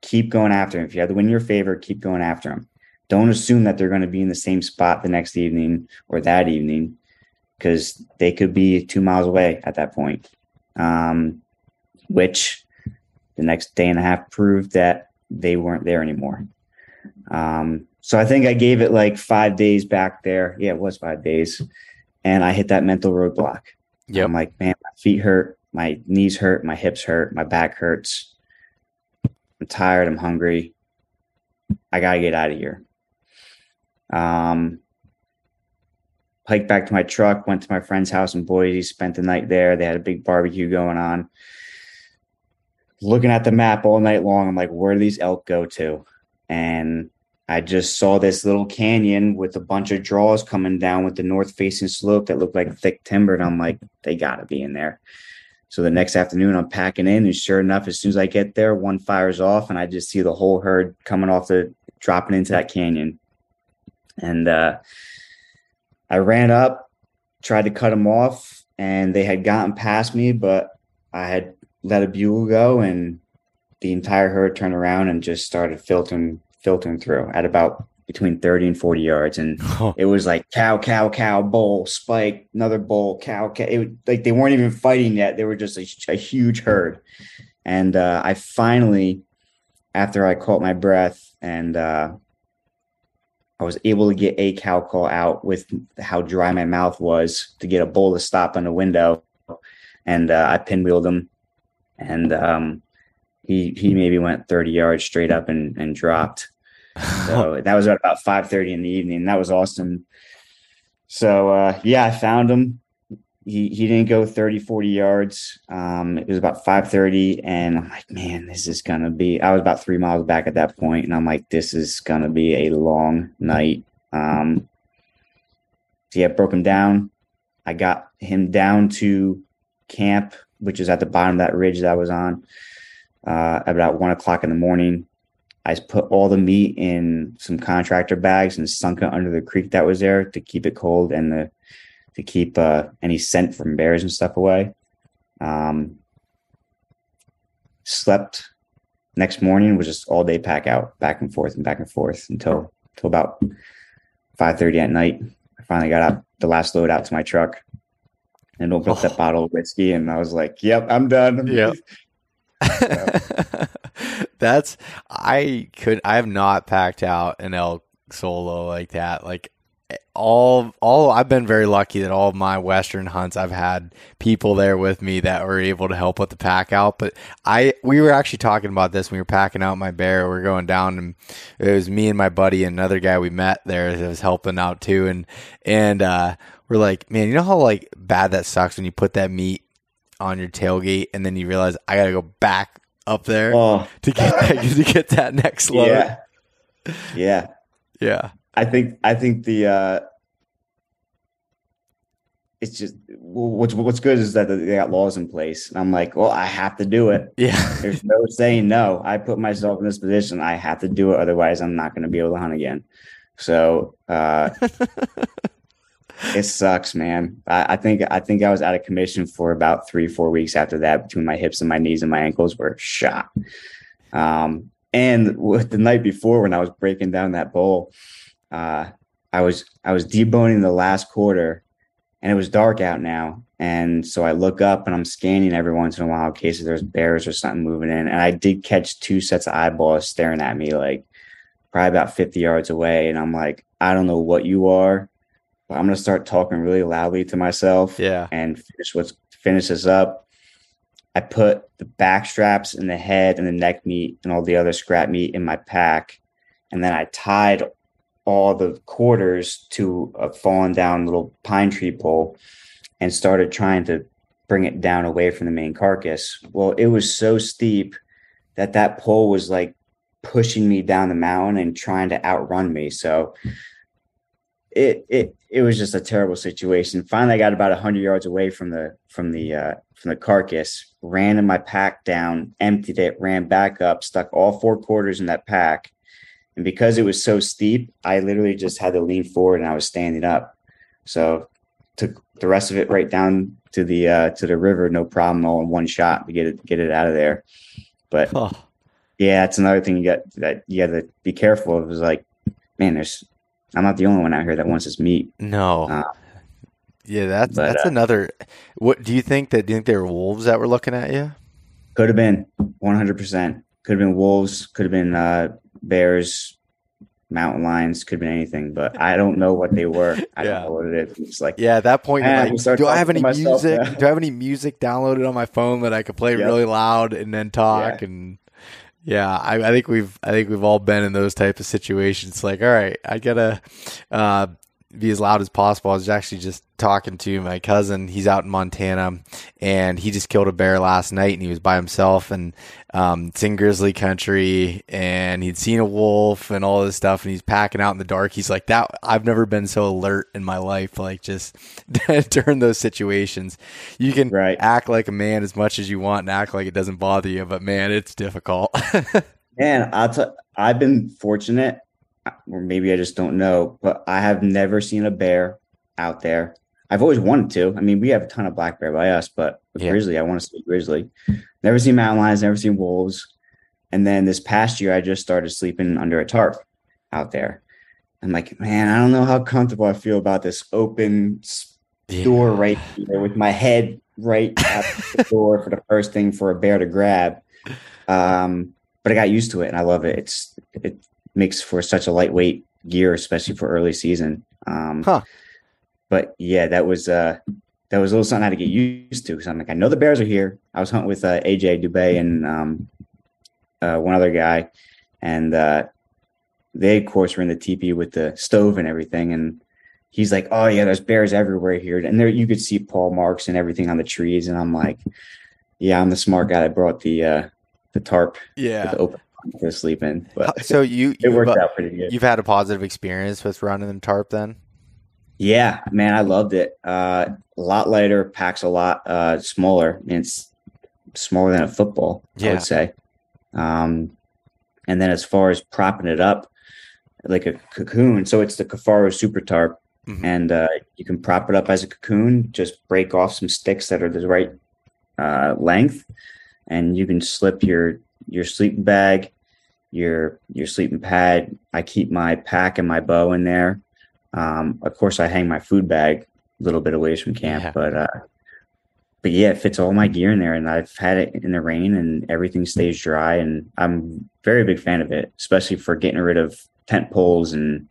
C: keep going after them. If you have to win your favor, keep going after them. Don't assume that they're going to be in the same spot the next evening or that evening because they could be two miles away at that point. Um, which the next day and a half proved that they weren't there anymore. Um, so I think I gave it like five days back there. Yeah, it was five days. And I hit that mental roadblock. Yeah. I'm like, man, my feet hurt, my knees hurt, my hips hurt, my back hurts. I'm tired, I'm hungry. I gotta get out of here. Um hiked back to my truck, went to my friend's house in Boise, spent the night there. They had a big barbecue going on. Looking at the map all night long, I'm like, where do these elk go to? And I just saw this little canyon with a bunch of draws coming down with the north facing slope that looked like thick timber. And I'm like, they got to be in there. So the next afternoon, I'm packing in, and sure enough, as soon as I get there, one fires off, and I just see the whole herd coming off the dropping into that canyon. And uh, I ran up, tried to cut them off, and they had gotten past me, but I had let a bugle go, and the entire herd turned around and just started filtering filtering through at about between 30 and 40 yards. And oh. it was like cow, cow, cow, bull, spike, another bull, cow, cow. It, was, like they weren't even fighting yet. They were just a, a huge herd. And uh, I finally, after I caught my breath and uh, I was able to get a cow call out with how dry my mouth was to get a bull to stop on the window. And uh, I pinwheeled him. And um, he he maybe went 30 yards straight up and, and dropped. So that was at about 5:30 in the evening. That was awesome. So uh, yeah, I found him. He he didn't go 30, 40 yards. Um, it was about 5:30, and I'm like, man, this is gonna be. I was about three miles back at that point, and I'm like, this is gonna be a long night. Um, so yeah, broke him down. I got him down to camp, which is at the bottom of that ridge that I was on uh, about one o'clock in the morning. I put all the meat in some contractor bags and sunk it under the creek that was there to keep it cold and the, to keep uh, any scent from bears and stuff away. Um, slept next morning was just all day pack out, back and forth and back and forth until until about five thirty at night. I finally got out the last load out to my truck and opened oh. up that bottle of whiskey, and I was like, "Yep, I'm done.
B: That's I could I have not packed out an elk solo like that. Like all all I've been very lucky that all my western hunts I've had people there with me that were able to help with the pack out. But I we were actually talking about this when we were packing out my bear. We are going down and it was me and my buddy and another guy we met there that was helping out too. And and uh we're like, man, you know how like bad that sucks when you put that meat on your tailgate, and then you realize I got to go back up there oh. to get that, to get that next load.
C: Yeah, yeah,
B: yeah.
C: I think I think the uh, it's just what's what's good is that they got laws in place, and I'm like, well, I have to do it.
B: Yeah,
C: there's no saying no. I put myself in this position. I have to do it, otherwise, I'm not going to be able to hunt again. So. Uh, it sucks, man. I, I, think I think I was out of commission for about three, four weeks after that. Between my hips and my knees and my ankles were shot. Um, and the night before, when I was breaking down that bowl, uh, I was I was deboning the last quarter, and it was dark out now. And so I look up and I'm scanning every once in a while in case there's bears or something moving in. And I did catch two sets of eyeballs staring at me like probably about 50 yards away. And I'm like, I don't know what you are, I'm gonna start talking really loudly to myself.
B: Yeah.
C: And finish what's finish this up. I put the back straps and the head and the neck meat and all the other scrap meat in my pack. And then I tied all the quarters to a fallen down little pine tree pole and started trying to bring it down away from the main carcass. Well, it was so steep that that pole was like pushing me down the mountain and trying to outrun me. So it it it was just a terrible situation. Finally, I got about hundred yards away from the from the uh, from the carcass, ran in my pack down, emptied it, ran back up, stuck all four quarters in that pack, and because it was so steep, I literally just had to lean forward and I was standing up. So took the rest of it right down to the uh, to the river, no problem, all in one shot to get it get it out of there. But oh. yeah, it's another thing you got that you got to be careful of. Is like, man, there's I'm not the only one out here that wants this meat.
B: No. Uh, yeah, that's but, that's uh, another. What do you think that? Do you think there were wolves that were looking at you?
C: Could have been 100. percent Could have been wolves. Could have been uh, bears, mountain lions. Could have been anything, but I don't know what they were. I yeah. don't know what it is. It's like
B: yeah, at that point, like, do I have any music? do I have any music downloaded on my phone that I could play yep. really loud and then talk yeah. and yeah, I, I, think we've I think we've all been in those type of situations. Like, all right, I gotta uh, be as loud as possible. I was actually just talking to my cousin. He's out in Montana, and he just killed a bear last night, and he was by himself, and um, it's in grizzly country, and he'd seen a wolf and all this stuff, and he's packing out in the dark. He's like, "That I've never been so alert in my life. Like just during those situations, you can
C: Right.
B: act like a man as much as you want and act like it doesn't bother you, but man, it's difficult."
C: Man, I'll t- I've been fortunate, or maybe I just don't know, but I have never seen a bear out there. I've always wanted to. I mean, we have a ton of black bear by us, but with
B: Yeah.
C: grizzly, I want to see grizzly. Never seen mountain lions, never seen wolves. And then this past year, I just started sleeping under a tarp out there. I'm like, man, I don't know how comfortable I feel about this open s- door right here with my head right at the door for the first thing for a bear to grab. Um, but I got used to it and I love it. It's it makes for such a lightweight gear, especially for early season. Um,
B: Huh.
C: But yeah, that was uh, that was a little something I had to get used to because I'm like, I know the bears are here. I was hunting with uh, AJ Dubay and um, uh, one other guy, and uh, they of course were in the teepee with the stove and everything, and he's like, "Oh yeah, there's bears everywhere here," and there you could see paw marks and everything on the trees, and I'm like, "Yeah, I'm the smart guy that brought the uh, the tarp with
B: yeah.
C: the open to sleep in." But
B: So you
C: it worked out pretty good.
B: You've had a positive experience with running the tarp then?
C: Yeah, man, I loved it. Uh, a lot lighter, packs a lot uh, smaller. I mean, it's smaller than a football, I would say. Um, and then as far as propping it up, like a cocoon, so it's the Kifaru Super Tarp,
B: Mhm.
C: and uh, you can prop it up as a cocoon. Just break off some sticks that are the right uh, length, and you can slip your your sleeping bag, your your sleeping pad. I keep my pack and my bow in there. Um, of course, I hang my food bag a little bit away from camp,
B: Yeah.
C: but uh, but yeah, it fits all my gear in there, and I've had it in the rain, and everything stays dry, and I'm very big fan of it, especially for getting rid of tent poles and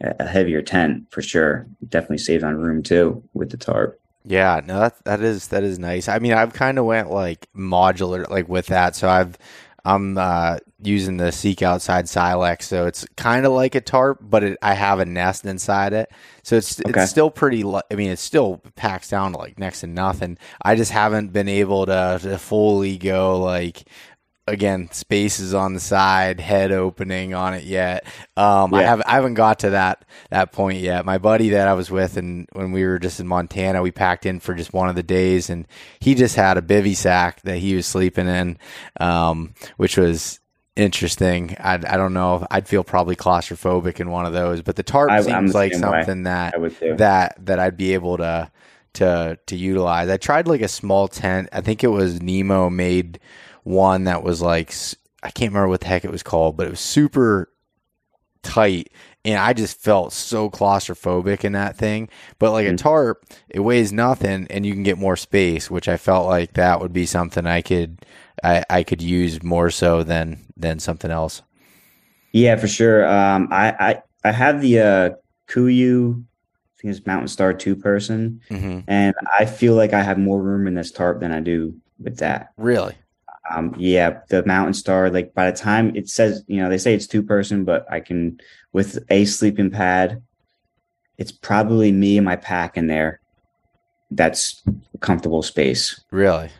C: a heavier tent for sure. Definitely saves on room too with the tarp.
B: Yeah, no, that that is that is nice. I mean, I've kind of went like modular, like with that. So I've I'm uh, using the Seek Outside Silex, so it's kind of like a tarp, but it, I have a nest inside it, so it's
C: Okay.
B: it's still pretty. li- I mean, it still packs down to like next to nothing. I just haven't been able to, to fully go like again spaces on the side head opening on it yet um i haven't i haven't got to that that point yet my buddy that i was with and when we were just in montana we packed in for just one of the days and he just had a bivy sack that he was sleeping in um which was interesting i, I don't know i'd feel probably claustrophobic in one of those but the tarp
C: I-
B: seems
C: the
B: like
C: same way.
B: something that that that I'd be able to to to utilize. I tried like a small tent. I think it was Nemo made one that was like I can't remember what the heck it was called, but it was super tight and I just felt so claustrophobic in that thing. But like a
C: Mm.
B: tarp, it weighs nothing and you can get more space, which I felt like that would be something I could I, I could use more so than than something else.
C: Yeah, for sure. Um, I, I I have the uh, KUIU, I think it's Mountain Star two person,
B: hmm
C: and I feel like I have more room in this tarp than I do with that.
B: Really?
C: Um, yeah, the Mountain Star, like by the time it says, you know, they say it's two person, but I can with a sleeping pad, it's probably me and my pack in there. That's comfortable space.
B: Really?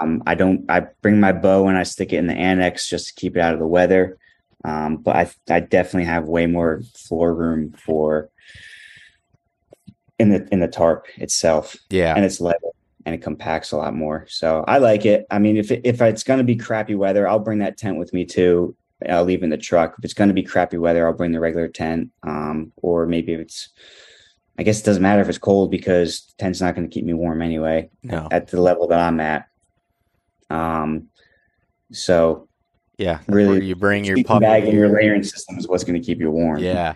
C: Um, I don't. I bring my bow and I stick it in the annex just to keep it out of the weather. Um, but I, I definitely have way more floor room for in the in the tarp itself,
B: Yeah.
C: and it's lighter and it compacts a lot more. So I like it. I mean, if it, if it's going to be crappy weather, I'll bring that tent with me too. I'll leave in the truck. If it's going to be crappy weather, I'll bring the regular tent. Um, or maybe if it's, I guess it doesn't matter if it's cold because the tent's not going to keep me warm anyway
B: no.
C: at the level that I'm at. Um, so
B: Yeah.
C: really,
B: you bring your puppy
C: bag and your layering system is what's going to keep you warm.
B: Yeah.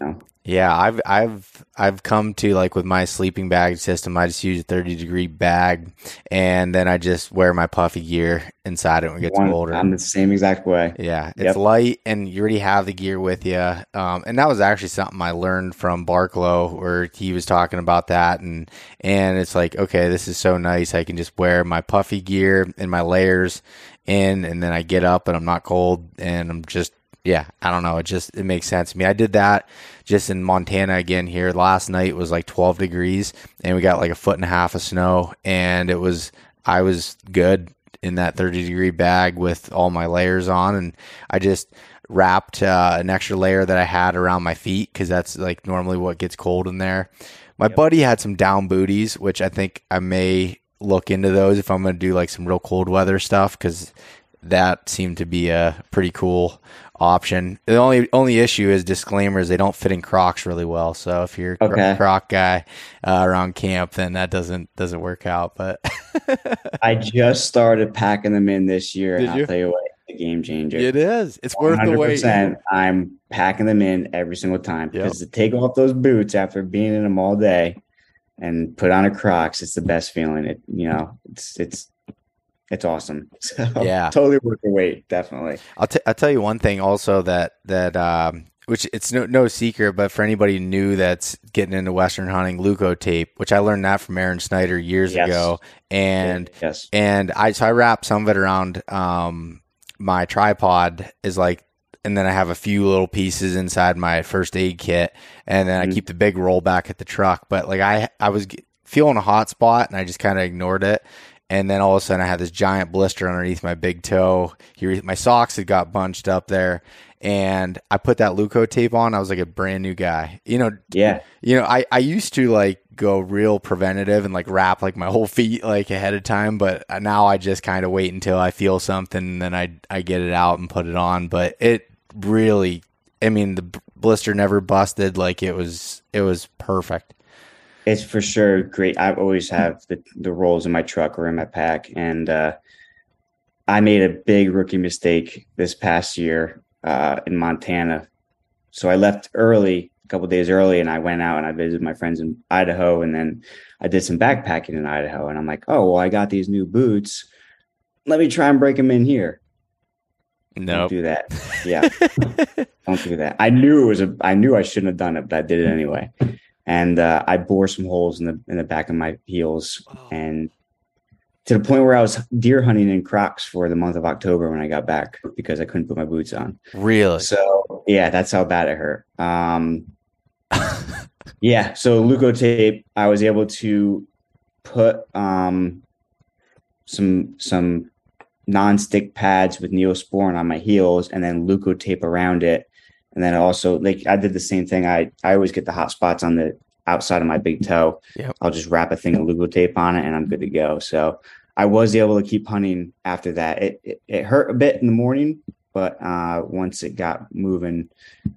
C: No.
B: Yeah, I've I've I've come to like with my sleeping bag system, I just use a thirty degree bag and then I just wear my puffy gear inside it when it gets
C: One-
B: colder.
C: I'm the same exact way.
B: Yeah, it's
C: Yep.
B: light and you already have the gear with you. Um, and that was actually something I learned from Barklow where he was talking about that and and it's like, okay, this is so nice. I can just wear my puffy gear and my layers in and then I get up and I'm not cold and I'm just yeah, I don't know. It just it makes sense to me. I did that just in Montana again here. Last night was like 12 degrees and we got like a foot and a half of snow and it was I was good in that 30 degree bag with all my layers on and I just wrapped uh, an extra layer that I had around my feet cuz that's like normally what gets cold in there. My yep. buddy had some down booties, which I think I may look into those if I'm going to do like some real cold weather stuff cuz that seemed to be a pretty cool option. The only only issue is disclaimers. They don't fit in Crocs really well. So if you're a okay. Croc guy uh, around camp, then that doesn't doesn't work out. But
C: I just started packing them in this year, Did and I'll tell you what, a game changer.
B: It is. It's worth the wait.
C: I'm packing them in every single time because yep. to take off those boots after being in them all day and put on a Crocs, it's the best feeling. It you know, it's it's it's awesome. So, yeah, totally worth the wait. Definitely.
B: I'll, t- I'll tell you one thing also that that um, which it's no no secret, but for anybody new that's getting into Western hunting, Leukotape, which I learned that from Aaron Snyder years yes. ago, and yes, and I so I wrap some of it around um, my tripod is like. And then I have a few little pieces inside my first aid kit, and then mm-hmm. I keep the big roll back at the truck. But like I, I was feeling a hot spot, and I just kind of ignored it and then all of a sudden I had this giant blister underneath my big toe. Here, my socks had got bunched up there, and I put that Luco Leukotape on. I was like a brand new guy. You know,
C: yeah.
B: You know, I I used to like go real preventative and like wrap like my whole feet like ahead of time, but now I just kind of wait until I feel something, and then I I get it out and put it on. But it really, I mean, the blister never busted. Like it was, it was perfect.
C: It's for sure great. I always have the, the rolls in my truck or in my pack. And uh, I made a big rookie mistake this past year uh, in Montana. So I left early, a couple days early, and I went out and I visited my friends in Idaho. And then I did some backpacking in Idaho. And I'm like, oh, well, I got these new boots. Let me try and break them in here.
B: No,
C: nope. do that. Yeah, don't do that. I knew it was a. I knew I shouldn't have done it, but I did it anyway and uh, I bore some holes in the in the back of my heels, oh. and to the point where I was deer hunting in Crocs for the month of October when I got back because I couldn't put my boots on.
B: Really?
C: So yeah, that's how bad it hurt. Um, yeah, so Leukotape, I was able to put um, some some non-stick pads with neosporin on my heels and then Leukotape around it and then also like I did the same thing. I I always get the hot spots on the outside of my big toe. Yep. I'll just wrap a thing of Leukotape on it and I'm good to go. So I was able to keep hunting after that. It it, it hurt a bit in the morning, but uh, once it got moving,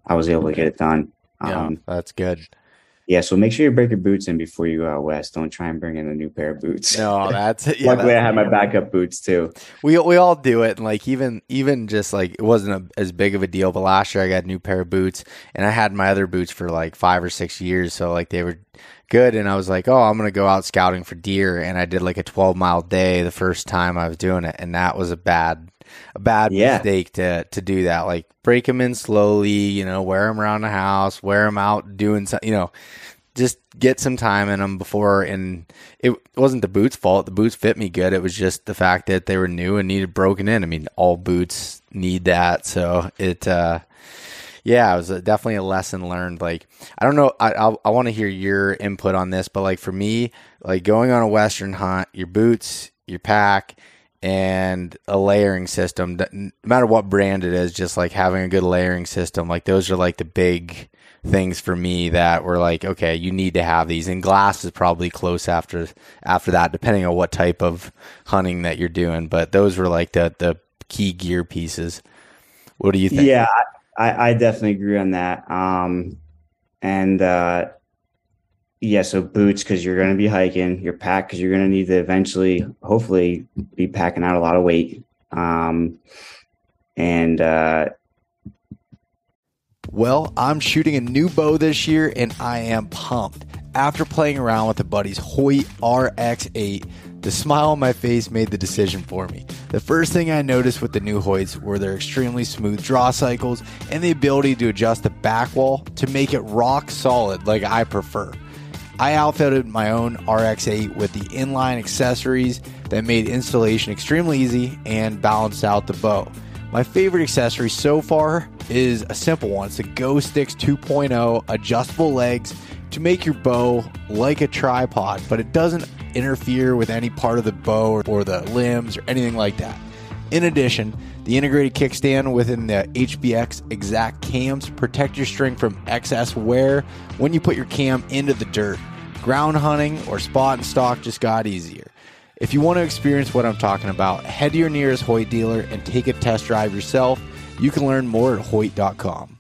C: I was able to get it done.
B: Yeah, um, that's good.
C: Yeah, so make sure you break your boots in before you go out west. Don't try and bring in a new pair of boots.
B: No, that's
C: yeah, luckily that's, I had my backup boots too.
B: We we all do it, and like even even just like it wasn't a, as big of a deal. But last year I got a new pair of boots, and I had my other boots for like five or six years, so like they were good. And I was like, oh, I'm gonna go out scouting for deer, and I did like a 12 mile day the first time I was doing it, and that was a bad a bad yeah. mistake to to do that. Like break them in slowly, you know, wear them around the house, wear them out doing something, you know just get some time in them before. And it wasn't the boots' fault. The boots fit me good. It was just the fact that they were new and needed broken in. I mean, all boots need that. So it, uh, yeah, it was a, definitely a lesson learned. Like, I don't know, I I, I want to hear your input on this, but like for me, like going on a western hunt, your boots, your pack, and a layering system, no matter what brand it is, just like having a good layering system, like those are like the big things for me that were like, okay, you need to have these. And glass is probably close after after that, depending on what type of hunting that you're doing. But those were like the the key gear pieces. What do you think?
C: Yeah, I, I definitely agree on that. Um, and uh, yeah, so boots because you're going to be hiking, your pack because you're going to need to eventually, hopefully, be packing out a lot of weight. Um, and uh,
B: well, I'm shooting a new bow this year and I am pumped. After playing around with a buddy's Hoyt RX8, the smile on my face made the decision for me. The first thing I noticed with the new Hoyts were their extremely smooth draw cycles and the ability to adjust the back wall to make it rock solid like I prefer. I outfitted my own RX8 with the inline accessories that made installation extremely easy and balanced out the bow. My favorite accessory so far is a simple one. It's the Go Stix 2.0 adjustable legs to make your bow like a tripod, but it doesn't interfere with any part of the bow or the limbs or anything like that. In addition, the integrated kickstand within the HBX Xact cams protect your string from excess wear when you put your cam into the dirt. Ground hunting or spot and stock just got easier. If you want to experience what I'm talking about, head to your nearest Hoyt dealer and take a test drive yourself. You can learn more at Hoyt.com.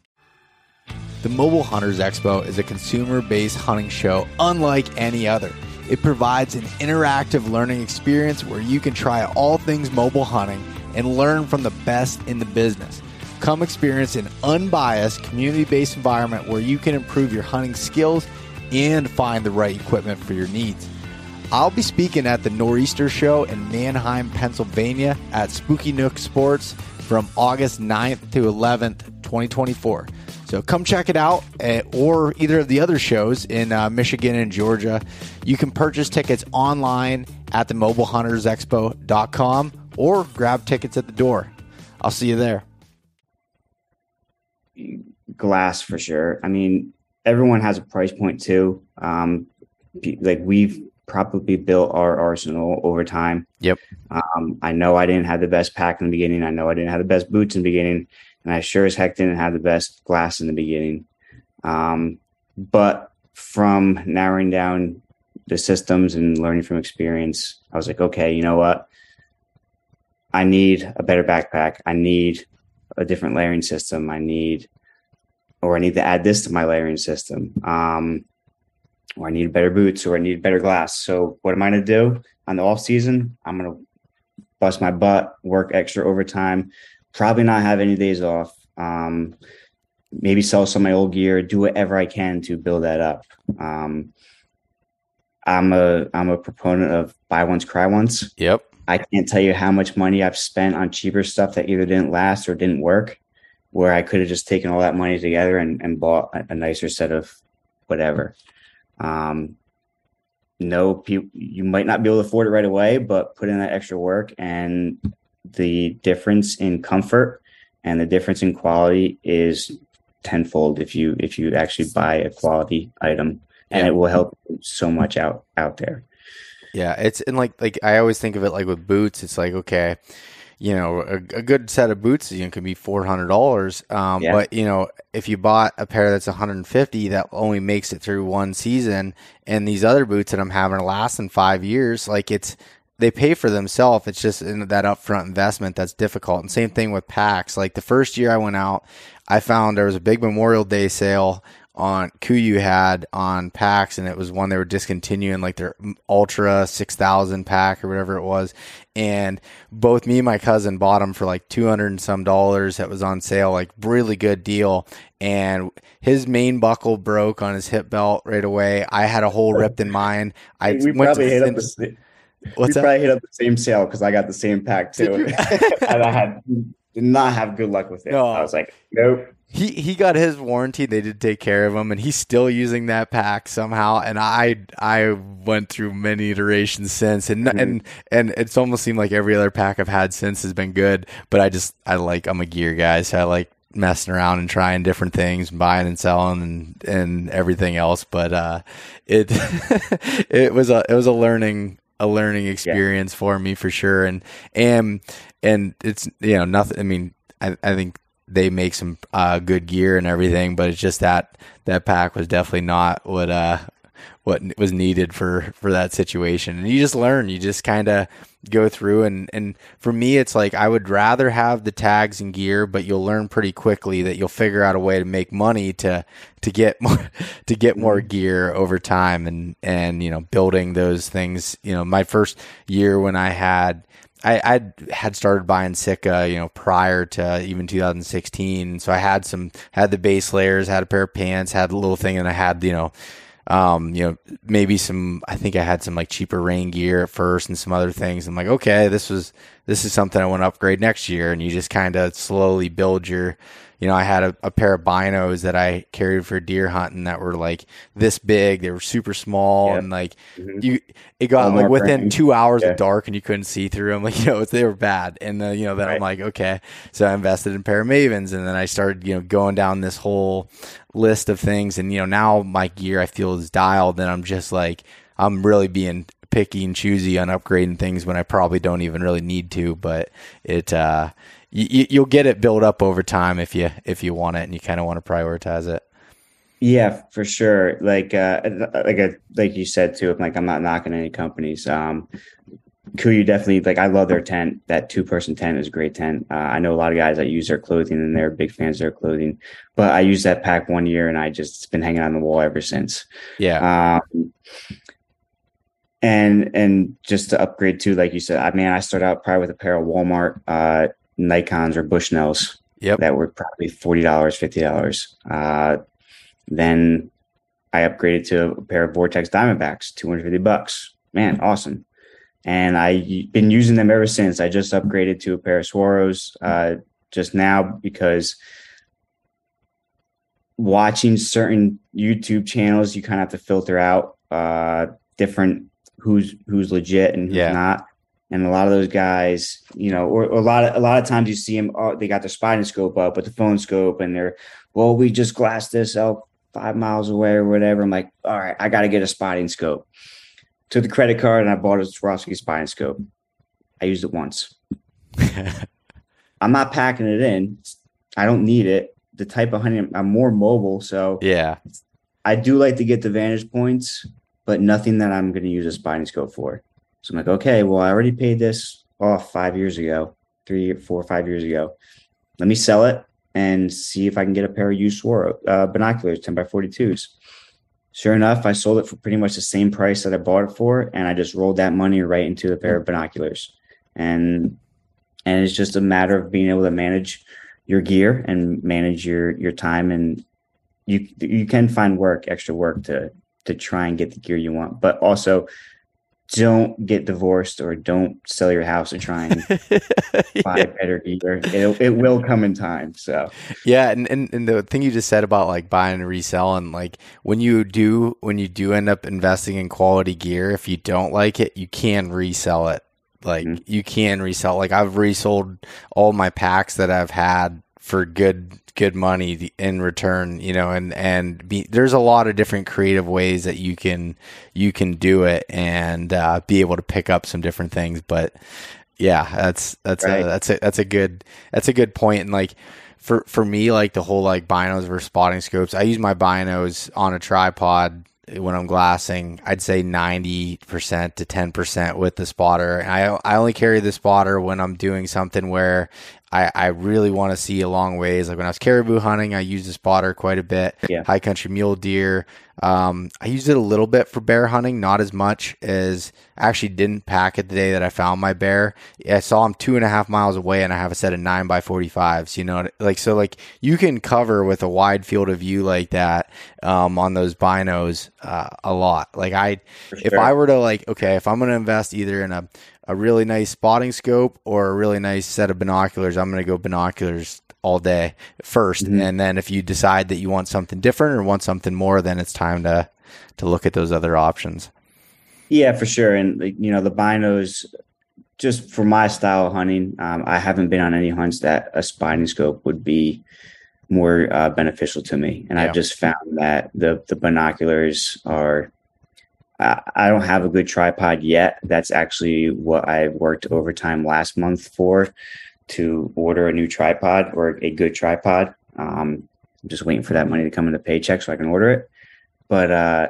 B: The Mobile Hunters Expo is a consumer based hunting show unlike any other. It provides an interactive learning experience where you can try all things mobile hunting and learn from the best in the business. Come experience an unbiased, community based environment where you can improve your hunting skills and find the right equipment for your needs. I'll be speaking at the Nor'easter Show in Manheim, Pennsylvania at Spooky Nook Sports from August 9th to 11th, 2024. So come check it out, uh, or either of the other shows in uh, Michigan and Georgia. You can purchase tickets online at the mobilehuntersexpo.com or grab tickets at the door. I'll see you there.
C: Glass for sure. I mean, everyone has a price point too. Um, like we've probably built our arsenal over time.
B: Yep.
C: Um, I know I didn't have the best pack in the beginning. I know I didn't have the best boots in the beginning, and I sure as heck didn't have the best glass in the beginning. Um, but from narrowing down the systems and learning from experience, I was like, okay, you know what? I need a better backpack. I need a different layering system. I need, or I need to add this to my layering system. Um, or I need better boots, or I need better glass. So what am I going to do on the off season? I'm going to bust my butt, work extra overtime, probably not have any days off. Um, maybe sell some of my old gear, do whatever I can to build that up. Um, I'm a I'm a proponent of buy once, cry once.
B: Yep.
C: I can't tell you how much money I've spent on cheaper stuff that either didn't last or didn't work, where I could have just taken all that money together and, and bought a, nicer set of whatever. Um, no, you might not be able to afford it right away, but put in that extra work and the difference in comfort and the difference in quality is tenfold if you if you actually buy a quality item and
B: Yeah.
C: it will help so much out out there
B: Yeah, it's and like like I always think of it like with boots. It's like okay, you know, a, a good set of boots you know, can be four hundred dollars. Um,
C: Yeah.
B: but you know, if you bought a pair that's one hundred and fifty, that only makes it through one season, and these other boots that I'm having last in five years, like it's they pay for themselves. It's just in that upfront investment that's difficult. And same thing with packs. Like the first year I went out, I found there was a big Memorial Day sale on KUIU had on packs, and it was one they were discontinuing, like their Ultra Six Thousand pack or whatever it was. And both me and my cousin bought them for like two hundred and some dollars. That was on sale, like really good deal. And his main buckle broke on his hip belt right away. I had a hole ripped in mine. I
C: we
B: went
C: probably
B: to
C: hit up the, we
B: what's that?
C: probably hit up the same sale because I got the same pack too. And I had did not have good luck with it.
B: No.
C: I was like, nope.
B: He he got his warranty. They did take care of him, and he's still using that pack somehow. And I I went through many iterations since, and
C: Mhm.
B: and and it's almost seemed like every other pack I've had since has been good. But I just I like I'm a gear guy, so I like messing around and trying different things, buying and selling, and and everything else. But uh, it it was a it was a learning a learning experience for me for sure, and and and it's you know nothing. I mean, I I think they make some uh, good gear and everything, but it's just that that pack was definitely not what uh what was needed for for that situation. And you just learn, you just kind of go through and and for me it's like I would rather have the tags and gear, but you'll learn pretty quickly that you'll figure out a way to make money to to get more to get more gear over time and and you know building those things. You know, my first year when I had I I'd had started buying Sitka, you know, prior to even 2016. So I had some had the base layers, had a pair of pants, had a little thing, and I had you know, um, you know, maybe some. I think I had some like cheaper rain gear at first and some other things. I'm like, okay, this was this is something I want to upgrade next year. And you just kind of slowly build your, you know, I had a, a, pair of binos that I carried for deer hunting that were like this big. They were super small and like mm-hmm. you, it got like within two hours yeah. of dark and you couldn't see through them. Like, you know, they were bad. And, uh, you know, then right. I'm like, okay. So I invested in a pair of Mavens and then I started, you know, going down this whole list of things. And, you know, now my gear I feel is dialed and I'm just like, I'm really being picky and choosy on upgrading things when I probably don't even really need to. But it, uh, you, you'll get it built up over time if you if you want it and you kind of want to prioritize it.
C: Yeah, for sure. Like uh, like a, like you said too. Like I'm not knocking any companies. Um, KUIU definitely like I love their tent. That two person tent is a great tent. Uh, I know a lot of guys that use their clothing and they're big fans of their clothing. But I used that pack one year and I just been hanging on the wall ever since.
B: Yeah.
C: Um, and and just to upgrade too, like you said, I mean, I started out probably with a pair of Walmart uh, Nikons or Bushnells.
B: Yep.
C: That were probably forty dollars, fifty dollars. Uh, then I upgraded to a pair of Vortex Diamondbacks, two hundred fifty bucks. Man, awesome. And I've been using them ever since. I just upgraded to a pair of Swaros uh, just now because watching certain YouTube channels, you kind of have to filter out uh, different who's who's legit and who's yeah. not. And a lot of those guys, you know, or, or, a lot of a lot of times you see them, oh, they got their spotting scope up, but the phone scope, and they're, well, we just glassed this out five miles away or whatever. I'm like, all right, I got to get a spotting scope. Took the credit card and I bought a Swarovski spotting scope. I used it once. I'm not packing it in. I don't need it. The type of hunting, I'm more mobile, so
B: yeah.
C: I do like to get the vantage points, but nothing that I'm going to use a spotting scope for. So I'm like, okay, well, I already paid this off five years ago, three, four, five years ago. Let me sell it and see if I can get a pair of used Swaro uh, binoculars, 10 by 42s. Sure enough, I sold it for pretty much the same price that I bought it for, and I just rolled that money right into a pair of binoculars. And and it's just a matter of being able to manage your gear and manage your your time and you you can find work extra work to to try and get the gear you want, but also don't get divorced or don't sell your house and try and buy better gear. It, it will come in time. So
B: yeah, and, and and the thing you just said about like buying and reselling, like when you do when you do end up investing in quality gear, if you don't like it, you can resell it. Like mm-hmm. you can resell. Like I've resold all my packs that I've had for good good money in return, you know, and and be, there's a lot of different creative ways that you can you can do it and uh, be able to pick up some different things. But yeah, that's that's right. a, that's a that's a good that's a good point. And like for for me, like the whole like binos versus spotting scopes, I use my binos on a tripod when I'm glassing, I'd say 90% to 10% with the spotter. And I, I only carry the spotter when I'm doing something where I, I really want to see a long ways. Like when I was caribou hunting, I used the spotter quite a bit.
C: Yeah.
B: High country mule deer. Um, I used it a little bit for bear hunting, not as much as I actually didn't pack it the day that I found my bear. I saw him two and a half miles away and I have a set of nine by 45s, you know, like, so like you can cover with a wide field of view like that, um, on those binos, uh, a lot. Like I, sure. if I were to like, okay, if I'm going to invest either in a, a really nice spotting scope or a really nice set of binoculars, I'm going to go binoculars all day 1st mm-hmm. and then if you decide that you want something different or want something more, then it's time to to look at those other options.
C: Yeah, for sure. And you know, the binos, just for my style of hunting, um, I haven't been on any hunts that a spotting scope would be more uh, beneficial to me. And yeah. I've just found that the the binoculars are I don't have a good tripod yet. That's actually what I worked overtime last month for to order a new tripod or a good tripod. Um, I'm just waiting for that money to come in the paycheck so I can order it. But uh,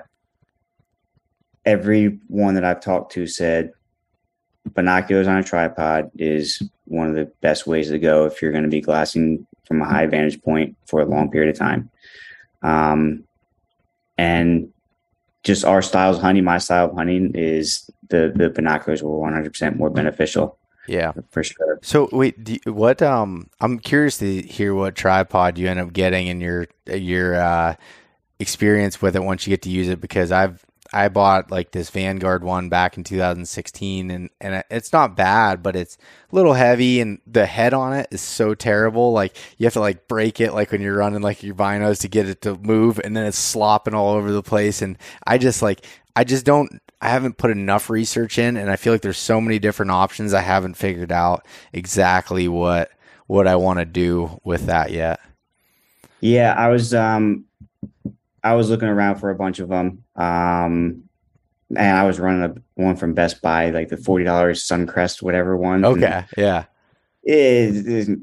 C: everyone that I've talked to said binoculars on a tripod is one of the best ways to go if you're going to be glassing from a high vantage point for a long period of time. Um, and just our styles of hunting, my style of hunting is the the binoculars were 100% more beneficial.
B: Yeah,
C: for sure.
B: So wait, you, what? Um, I'm curious to hear what tripod you end up getting in your your uh, experience with it once you get to use it because I've I bought like this Vanguard one back in 2016, and and it's not bad, but it's a little heavy, and the head on it is so terrible. Like you have to like break it, like when you're running like your binos to get it to move, and then it's slopping all over the place. And I just like I just don't. I haven't put enough research in, and I feel like there's so many different options. I haven't figured out exactly what what I want to do with that yet.
C: Yeah, I was um I was looking around for a bunch of them. Um and I was running a one from Best Buy, like the forty dollars Suncrest, whatever one.
B: Okay, yeah.
C: It, it,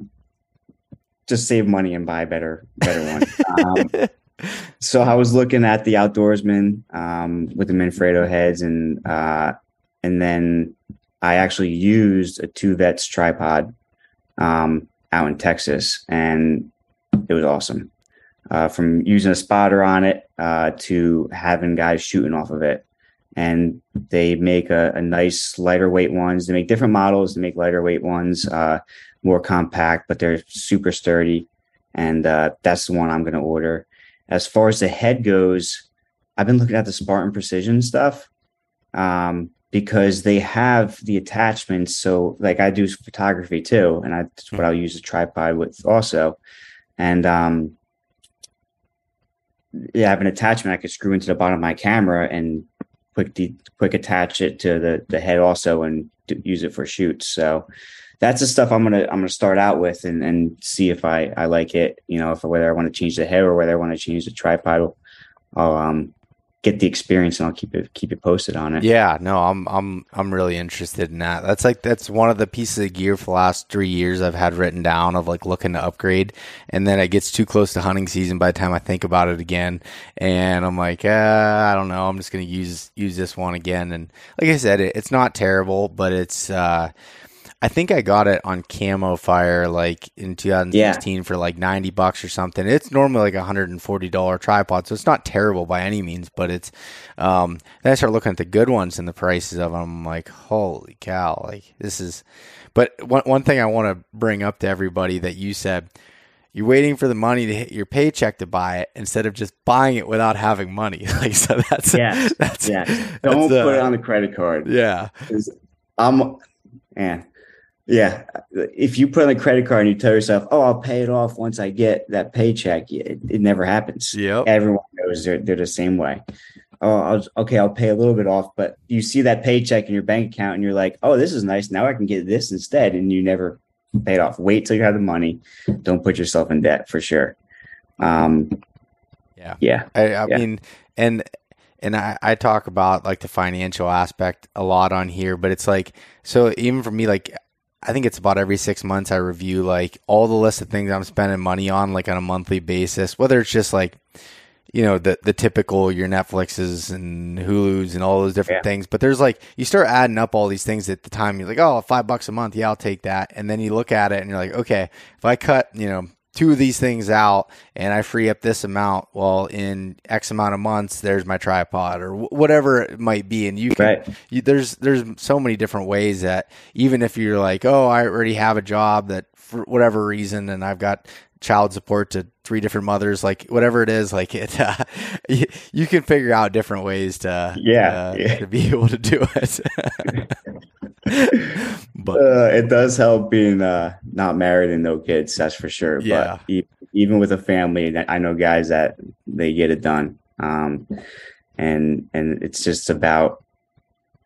C: just save money and buy a better better one. Um, so I was looking at the outdoorsman um, with the Manfrotto heads, and uh, and then I actually used a two vets tripod um, out in Texas, and it was awesome. Uh, from using a spotter on it uh, to having guys shooting off of it, and they make a, a, nice lighter weight ones. They make different models. They make lighter weight ones, uh, more compact, but they're super sturdy, and uh, that's the one I'm going to order. As far as the head goes, I've been looking at the Spartan Precision stuff. Um, because they have the attachments. So, like I do photography too, and I, that's what I'll use a tripod with also. And um, yeah, I have an attachment I could screw into the bottom of my camera and quick de- quick attach it to the the head also and use it for shoots. So that's the stuff I'm gonna I'm gonna start out with and and see if I I like it. You know, if whether I want to change the head or whether I want to change the tripod. I'll um get the experience and I'll keep it keep it posted on it.
B: Yeah, no, I'm I'm I'm really interested in that. That's like that's one of the pieces of gear for the last three years I've had written down of like looking to upgrade, and then it gets too close to hunting season by the time I think about it again, and I'm like, uh, I don't know, I'm just gonna use use this one again, and like I said, it, it's not terrible, but it's. uh I think I got it on CamoFire like in 2016 yeah. for like 90 bucks or something. It's normally like a $140 tripod, so it's not terrible by any means, but it's um then I start looking at the good ones and the prices of them. I'm like, "Holy cow, like this is But one one thing I want to bring up to everybody that you said you're waiting for the money to hit your paycheck to buy it instead of just buying it without having money. like so that's
C: yeah,
B: that's
C: yeah. Don't that's, put uh, it on the credit card.
B: Yeah,
C: I'm man. Yeah. If you put on a credit card and you tell yourself, oh, I'll pay it off once I get that paycheck, it, it never happens.
B: Yeah.
C: Everyone knows they're, they're the same way. Oh, I'll, okay, I'll pay a little bit off, but you see that paycheck in your bank account and you're like, oh, this is nice. Now I can get this instead. And you never pay it off. Wait till you have the money. Don't put yourself in debt for sure. Um,
B: yeah.
C: Yeah.
B: I, I yeah. mean, and, and I, I talk about like the financial aspect a lot on here, but it's like, so even for me, like I think it's about every six months I review like all the list of things I'm spending money on, like on a monthly basis, whether it's just like, you know, the, the typical your Netflixes and Hulu's and all those different yeah. things. But there's like, you start adding up all these things at the time. You're like, oh, five bucks a month. Yeah, I'll take that. And then you look at it and you're like, okay, if I cut, you know, two of these things out and I free up this amount, well, in X amount of months, there's my tripod or whatever it might be. And you can, right. you, there's, there's so many different ways that even if you're like, oh, I already have a job that for whatever reason, and I've got child support to three different mothers, like whatever it is, like it, uh, you, you, can figure out different ways to,
C: yeah,
B: uh,
C: yeah.
B: to be able to do it.
C: but uh, it does help being uh, not married and no kids. That's for sure.
B: Yeah.
C: But e- even with a family, I know guys that they get it done. Um, and and it's just about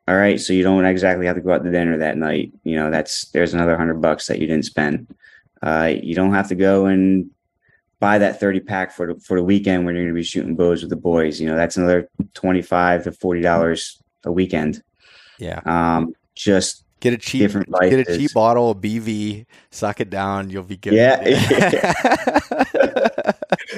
C: all right. So you don't exactly have to go out to dinner that night. You know, that's there's another hundred bucks that you didn't spend. Uh, you don't have to go and buy that 30 pack for the, for the weekend when you're going to be shooting bows with the boys. You know, that's another 25 to $40 a weekend.
B: Yeah.
C: Um, just
B: get a cheap different get a cheap bottle of BV, suck it down, you'll be good.
C: Yeah.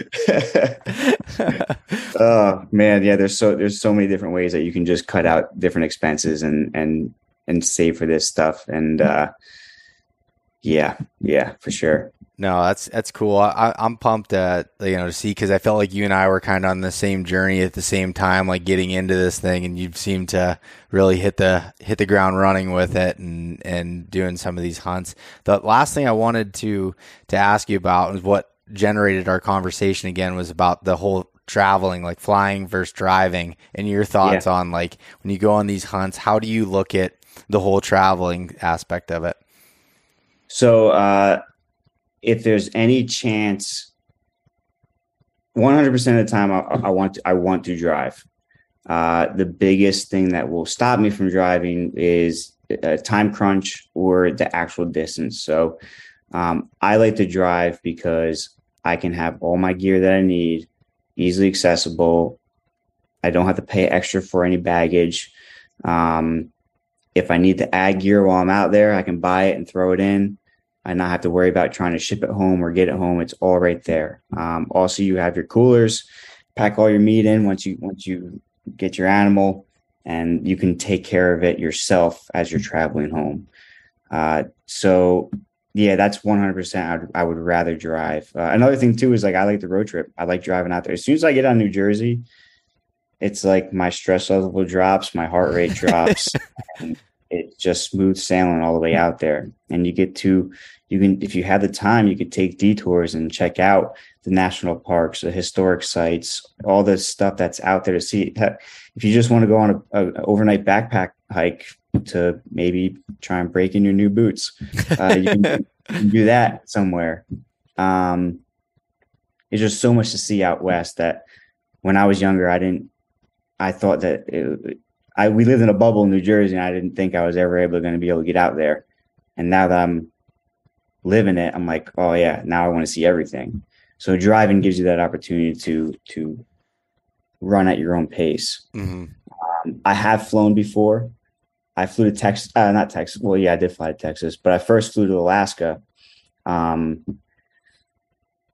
C: oh man, yeah. There's so there's so many different ways that you can just cut out different expenses and and and save for this stuff. And uh, yeah, yeah, for sure.
B: No, that's that's cool. I, am pumped at you know to see because I felt like you and I were kind of on the same journey at the same time, like getting into this thing, and you seem to really hit the hit the ground running with it and and doing some of these hunts. The last thing I wanted to to ask you about was what generated our conversation again was about the whole traveling, like flying versus driving, and your thoughts yeah. on like when you go on these hunts, how do you look at the whole traveling aspect of it?
C: So, uh, if there's any chance, 100% of the time, I, I want to, I want to drive. Uh, the biggest thing that will stop me from driving is a time crunch or the actual distance. So, um, I like to drive because I can have all my gear that I need easily accessible. I don't have to pay extra for any baggage. Um, if I need to add gear while I'm out there, I can buy it and throw it in. I not have to worry about trying to ship it home or get it home. It's all right there. Um, also, you have your coolers. Pack all your meat in once you once you get your animal, and you can take care of it yourself as you're traveling home. Uh, so yeah, that's 100%. I would rather drive. Uh, another thing, too, is like I like the road trip. I like driving out there. As soon as I get on New Jersey, it's like my stress level drops, my heart rate drops, and it's just smooth sailing all the way out there. And you get to, you can, if you have the time, you could take detours and check out the national parks, the historic sites, all the stuff that's out there to see. If you just want to go on a, a overnight backpack hike to maybe try and break in your new boots. Uh, you, can, you, can, do that somewhere. Um, there's just so much to see out west that when I was younger, I didn't. I thought that it, I we lived in a bubble in New Jersey, and I didn't think I was ever able going to be able to get out there. And now that I'm living it, I'm like, oh yeah, now I want to see everything. So driving gives you that opportunity to to run at your own pace. Mm-hmm. Um, I have flown before. I flew to Texas, uh, not Texas. Well, yeah, I did fly to Texas, but I first flew to Alaska, um,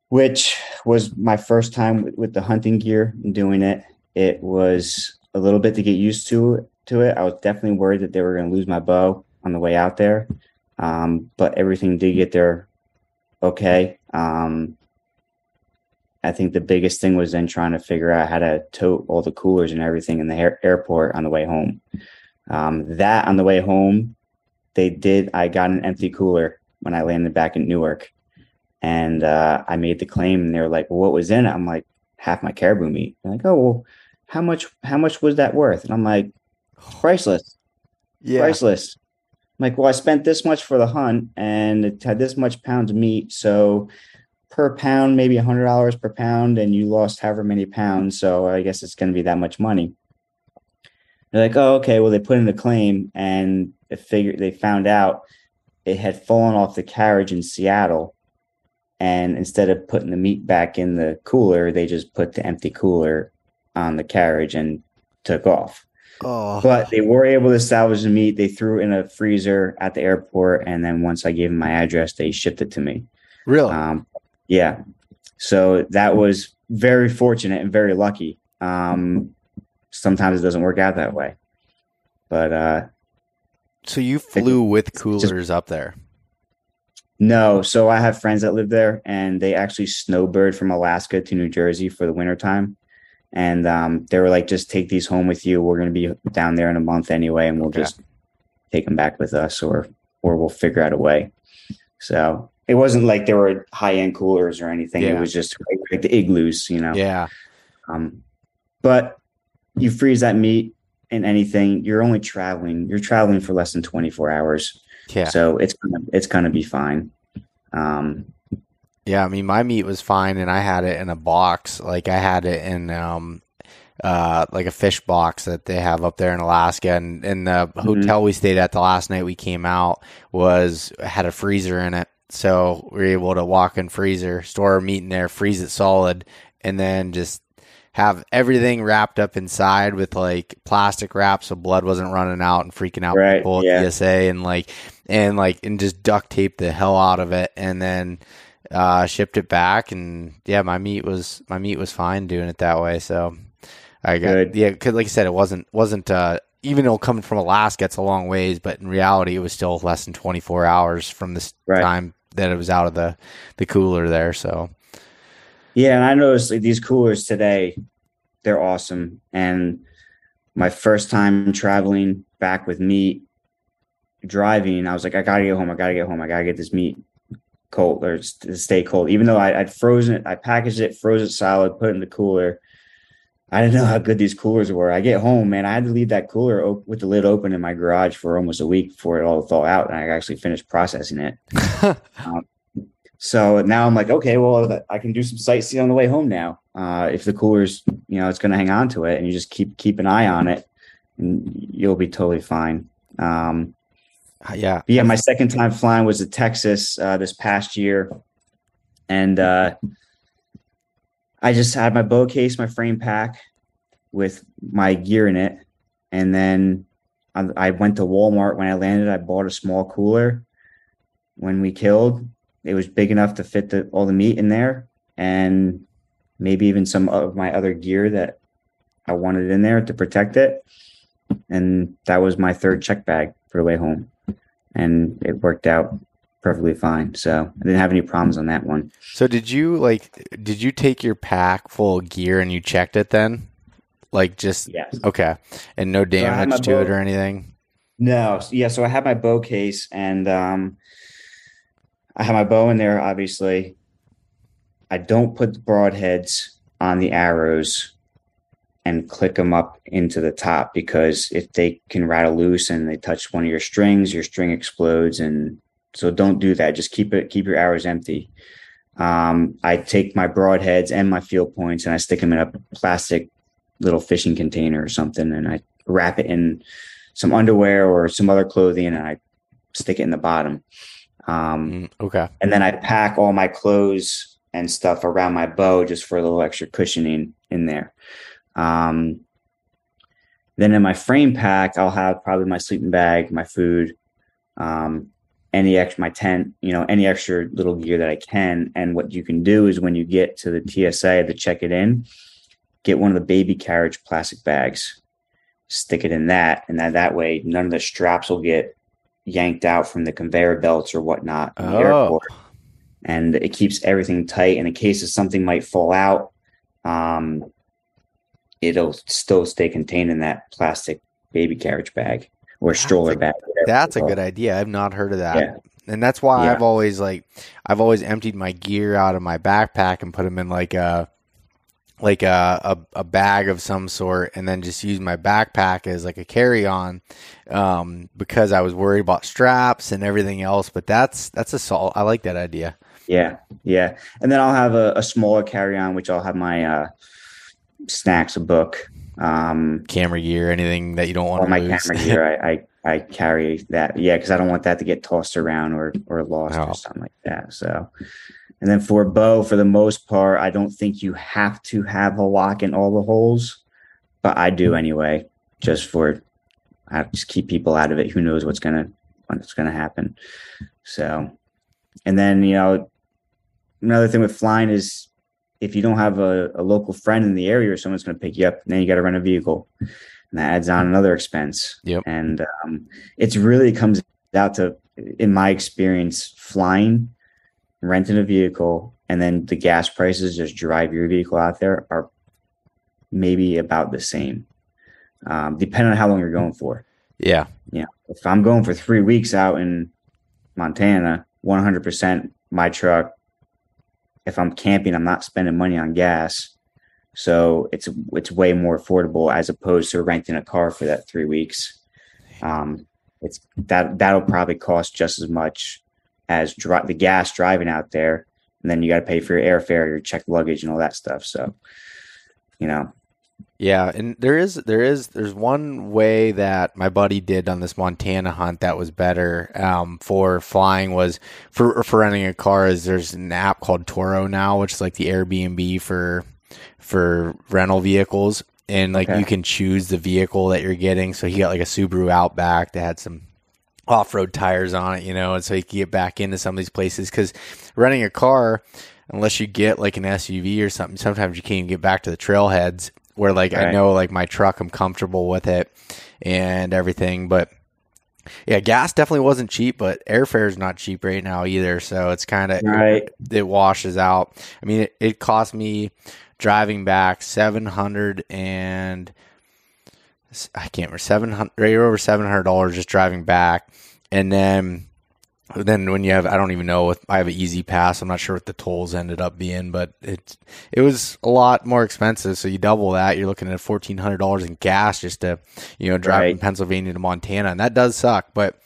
C: which was my first time with, with the hunting gear and doing it. It was a little bit to get used to to it. I was definitely worried that they were going to lose my bow on the way out there, um, but everything did get there okay. Um, I think the biggest thing was then trying to figure out how to tote all the coolers and everything in the air- airport on the way home. Um, that on the way home, they did. I got an empty cooler when I landed back in Newark, and uh, I made the claim, and they were like, well, "What was in it?" I'm like, "Half my caribou meat." They're like, "Oh, well, how much? How much was that worth?" And I'm like, "Priceless, yeah. priceless." I'm like, well, I spent this much for the hunt, and it had this much pounds of meat, so per pound, maybe a hundred dollars per pound, and you lost however many pounds. So I guess it's going to be that much money. They're like, oh, okay. Well, they put in a claim, and they figured they found out it had fallen off the carriage in Seattle, and instead of putting the meat back in the cooler, they just put the empty cooler on the carriage and took off. Oh. But they were able to salvage the meat. They threw it in a freezer at the airport, and then once I gave them my address, they shipped it to me.
B: Really? Um,
C: yeah. So that was very fortunate and very lucky. Um, sometimes it doesn't work out that way. But uh
B: so you flew it, with coolers just, up there?
C: No, so I have friends that live there and they actually snowbird from Alaska to New Jersey for the wintertime. And um, they were like, just take these home with you. We're going to be down there in a month anyway, and we'll okay. just take them back with us, or or we'll figure out a way. So it wasn't like there were high end coolers or anything. Yeah. It was just like the igloos, you know.
B: Yeah.
C: Um, but you freeze that meat and anything, you're only traveling. You're traveling for less than 24 hours. Yeah. So it's gonna it's gonna be fine. Um,
B: yeah, I mean, my meat was fine, and I had it in a box. Like I had it in um, uh, like a fish box that they have up there in Alaska. And, and the mm-hmm. hotel we stayed at the last night we came out was had a freezer in it. So we were able to walk in freezer, store our meat in there, freeze it solid, and then just have everything wrapped up inside with like plastic wrap so blood wasn't running out and freaking out right, people at yeah. TSA and like and like and just duct tape the hell out of it and then uh, shipped it back and yeah my meat was my meat was fine doing it that way so I got Good. yeah cause like I said it wasn't wasn't uh, even though coming from Alaska it's a long ways but in reality it was still less than 24 hours from this right. time that it was out of the the cooler there so
C: yeah, and I noticed like these coolers today, they're awesome. And my first time traveling back with meat, driving, I was like, I gotta get home. I gotta get home. I gotta get this meat cold or stay cold. Even though I, would frozen it, I packaged it, froze it solid, put it in the cooler. I didn't know how good these coolers were. I get home, man. I had to leave that cooler op- with the lid open in my garage for almost a week before it all thaw out, and I actually finished processing it. um, so now I'm like, okay, well, I can do some sightseeing on the way home now. Uh, if the cooler's, you know, it's going to hang on to it, and you just keep keep an eye on it, and you'll be totally fine. Um,
B: yeah,
C: yeah. My second time flying was to Texas uh, this past year, and uh, I just had my bow case, my frame pack with my gear in it. And then I, I went to Walmart when I landed. I bought a small cooler. When we killed, it was big enough to fit the, all the meat in there and maybe even some of my other gear that I wanted in there to protect it. And that was my third check bag for the way home. And it worked out perfectly fine. So I didn't have any problems on that one.
B: So did you like did you take your pack full of gear and you checked it then? Like just
C: yes.
B: Okay. And no damage so to bow, it or anything?
C: No. Yeah, so I have my bow case and um I have my bow in there obviously. I don't put the broadheads on the arrows and click them up into the top because if they can rattle loose and they touch one of your strings, your string explodes and so don't do that. Just keep it, keep your arrows empty. Um, I take my broadheads and my field points and I stick them in a plastic little fishing container or something, and I wrap it in some underwear or some other clothing, and I stick it in the bottom. Um,
B: mm, okay.
C: And then I pack all my clothes and stuff around my bow just for a little extra cushioning in there. Um, then in my frame pack, I'll have probably my sleeping bag, my food, um, any extra my tent, you know, any extra little gear that I can. And what you can do is when you get to the TSA to check it in, get one of the baby carriage plastic bags, stick it in that, and then that way none of the straps will get yanked out from the conveyor belts or whatnot in the oh. airport. And it keeps everything tight. And in case of something might fall out, um, it'll still stay contained in that plastic baby carriage bag or stroller
B: a,
C: bag.
B: That's a good idea. I've not heard of that. Yeah. And that's why yeah. I've always like I've always emptied my gear out of my backpack and put them in like a like a, a, a bag of some sort and then just use my backpack as like a carry on um, because I was worried about straps and everything else. But that's that's a salt. I like that idea.
C: Yeah, yeah. And then I'll have a, a smaller carry on, which I'll have my uh, snacks, a book, um,
B: camera gear, anything that you don't want to
C: my
B: lose.
C: camera gear. I, I, I carry that. Yeah, because I don't want that to get tossed around or or lost oh. or something like that. So, and then for bow, for the most part, I don't think you have to have a lock in all the holes, but I do anyway, just for I just keep people out of it. Who knows what's gonna what's gonna happen? So, and then you know, another thing with flying is if you don't have a, a local friend in the area or someone's going to pick you up, then you got to rent a vehicle, and that adds on another expense.
B: Yep.
C: And um, it's really comes out to, in my experience, flying, renting a vehicle, and then the gas prices just drive your vehicle out there are maybe about the same, um, depending on how long you're going for.
B: Yeah.
C: Yeah. If I'm going for three weeks out in Montana, 100% my truck if I'm camping, I'm not spending money on gas. So it's it's way more affordable as opposed to renting a car for that three weeks. Um, it's that that'll probably cost just as much as dri- the gas driving out there, and then you got to pay for your airfare, your checked luggage, and all that stuff. So, you know,
B: yeah, and there is there is there's one way that my buddy did on this Montana hunt that was better um, for flying was for for renting a car. Is there's an app called Turo now, which is like the Airbnb for for rental vehicles, and like okay. you can choose the vehicle that you're getting. So he got like a Subaru Outback that had some off-road tires on it, you know, and so he could get back into some of these places because renting a car unless you get like an SUV or something, sometimes you can't even get back to the trailheads where like right. I know like my truck, I'm comfortable with it and everything. But yeah, gas definitely wasn't cheap, but airfare is not cheap right now either. So it's kind of
C: right.
B: It, washes out. I mean, it, it cost me driving back seven hundred and I can't remember seven hundred right over seven hundred dollars just driving back, and then then when you have I don't even know if I have an E-ZPass. I'm not sure what the tolls ended up being, but it it was a lot more expensive. So you double that, you're looking at fourteen hundred dollars in gas just to you know drive right. from Pennsylvania to Montana, and that does suck. But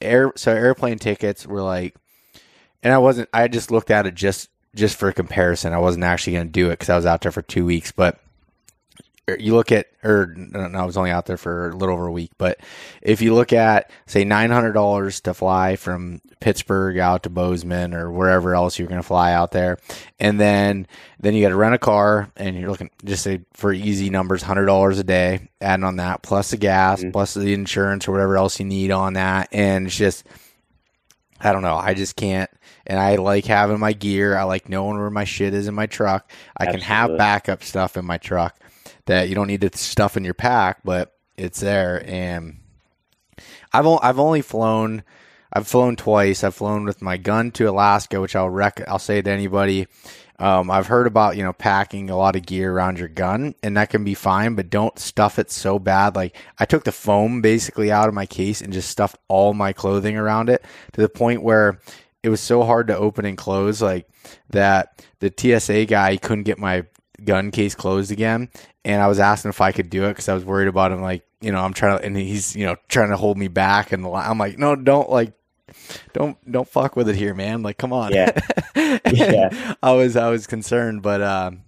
B: air so airplane tickets were like, and I wasn't. I just looked at it just just for comparison. I wasn't actually going to do it because I was out there for two weeks, but you look at, or no, I was only out there for a little over a week, but if you look at, say, $900 to fly from Pittsburgh out to Bozeman or wherever else you're going to fly out there, and then then you got to rent a car, and you're looking just say for easy numbers, $100 a day, adding on that, plus the gas, mm-hmm. plus the insurance or whatever else you need on that, and it's just, I don't know, I just can't and I like having my gear. I like knowing where my shit is in my truck. I Absolutely. can have backup stuff in my truck that you don't need to stuff in your pack, but it's there. And I've only, I've only flown, I've flown twice. I've flown with my gun to Alaska, which I'll rec, I'll say to anybody. Um, I've heard about you know packing a lot of gear around your gun, and that can be fine, but don't stuff it so bad. Like I took the foam basically out of my case and just stuffed all my clothing around it to the point where it was so hard to open and close, like that the TSA guy couldn't get my gun case closed again and I was asking if I could do it because I was worried about him. Like, you know, I'm trying to, and he's, you know, trying to hold me back, and I'm like, no, don't like, don't don't fuck with it here, man. Like, come on.
C: Yeah.
B: yeah. I was I was concerned, but um,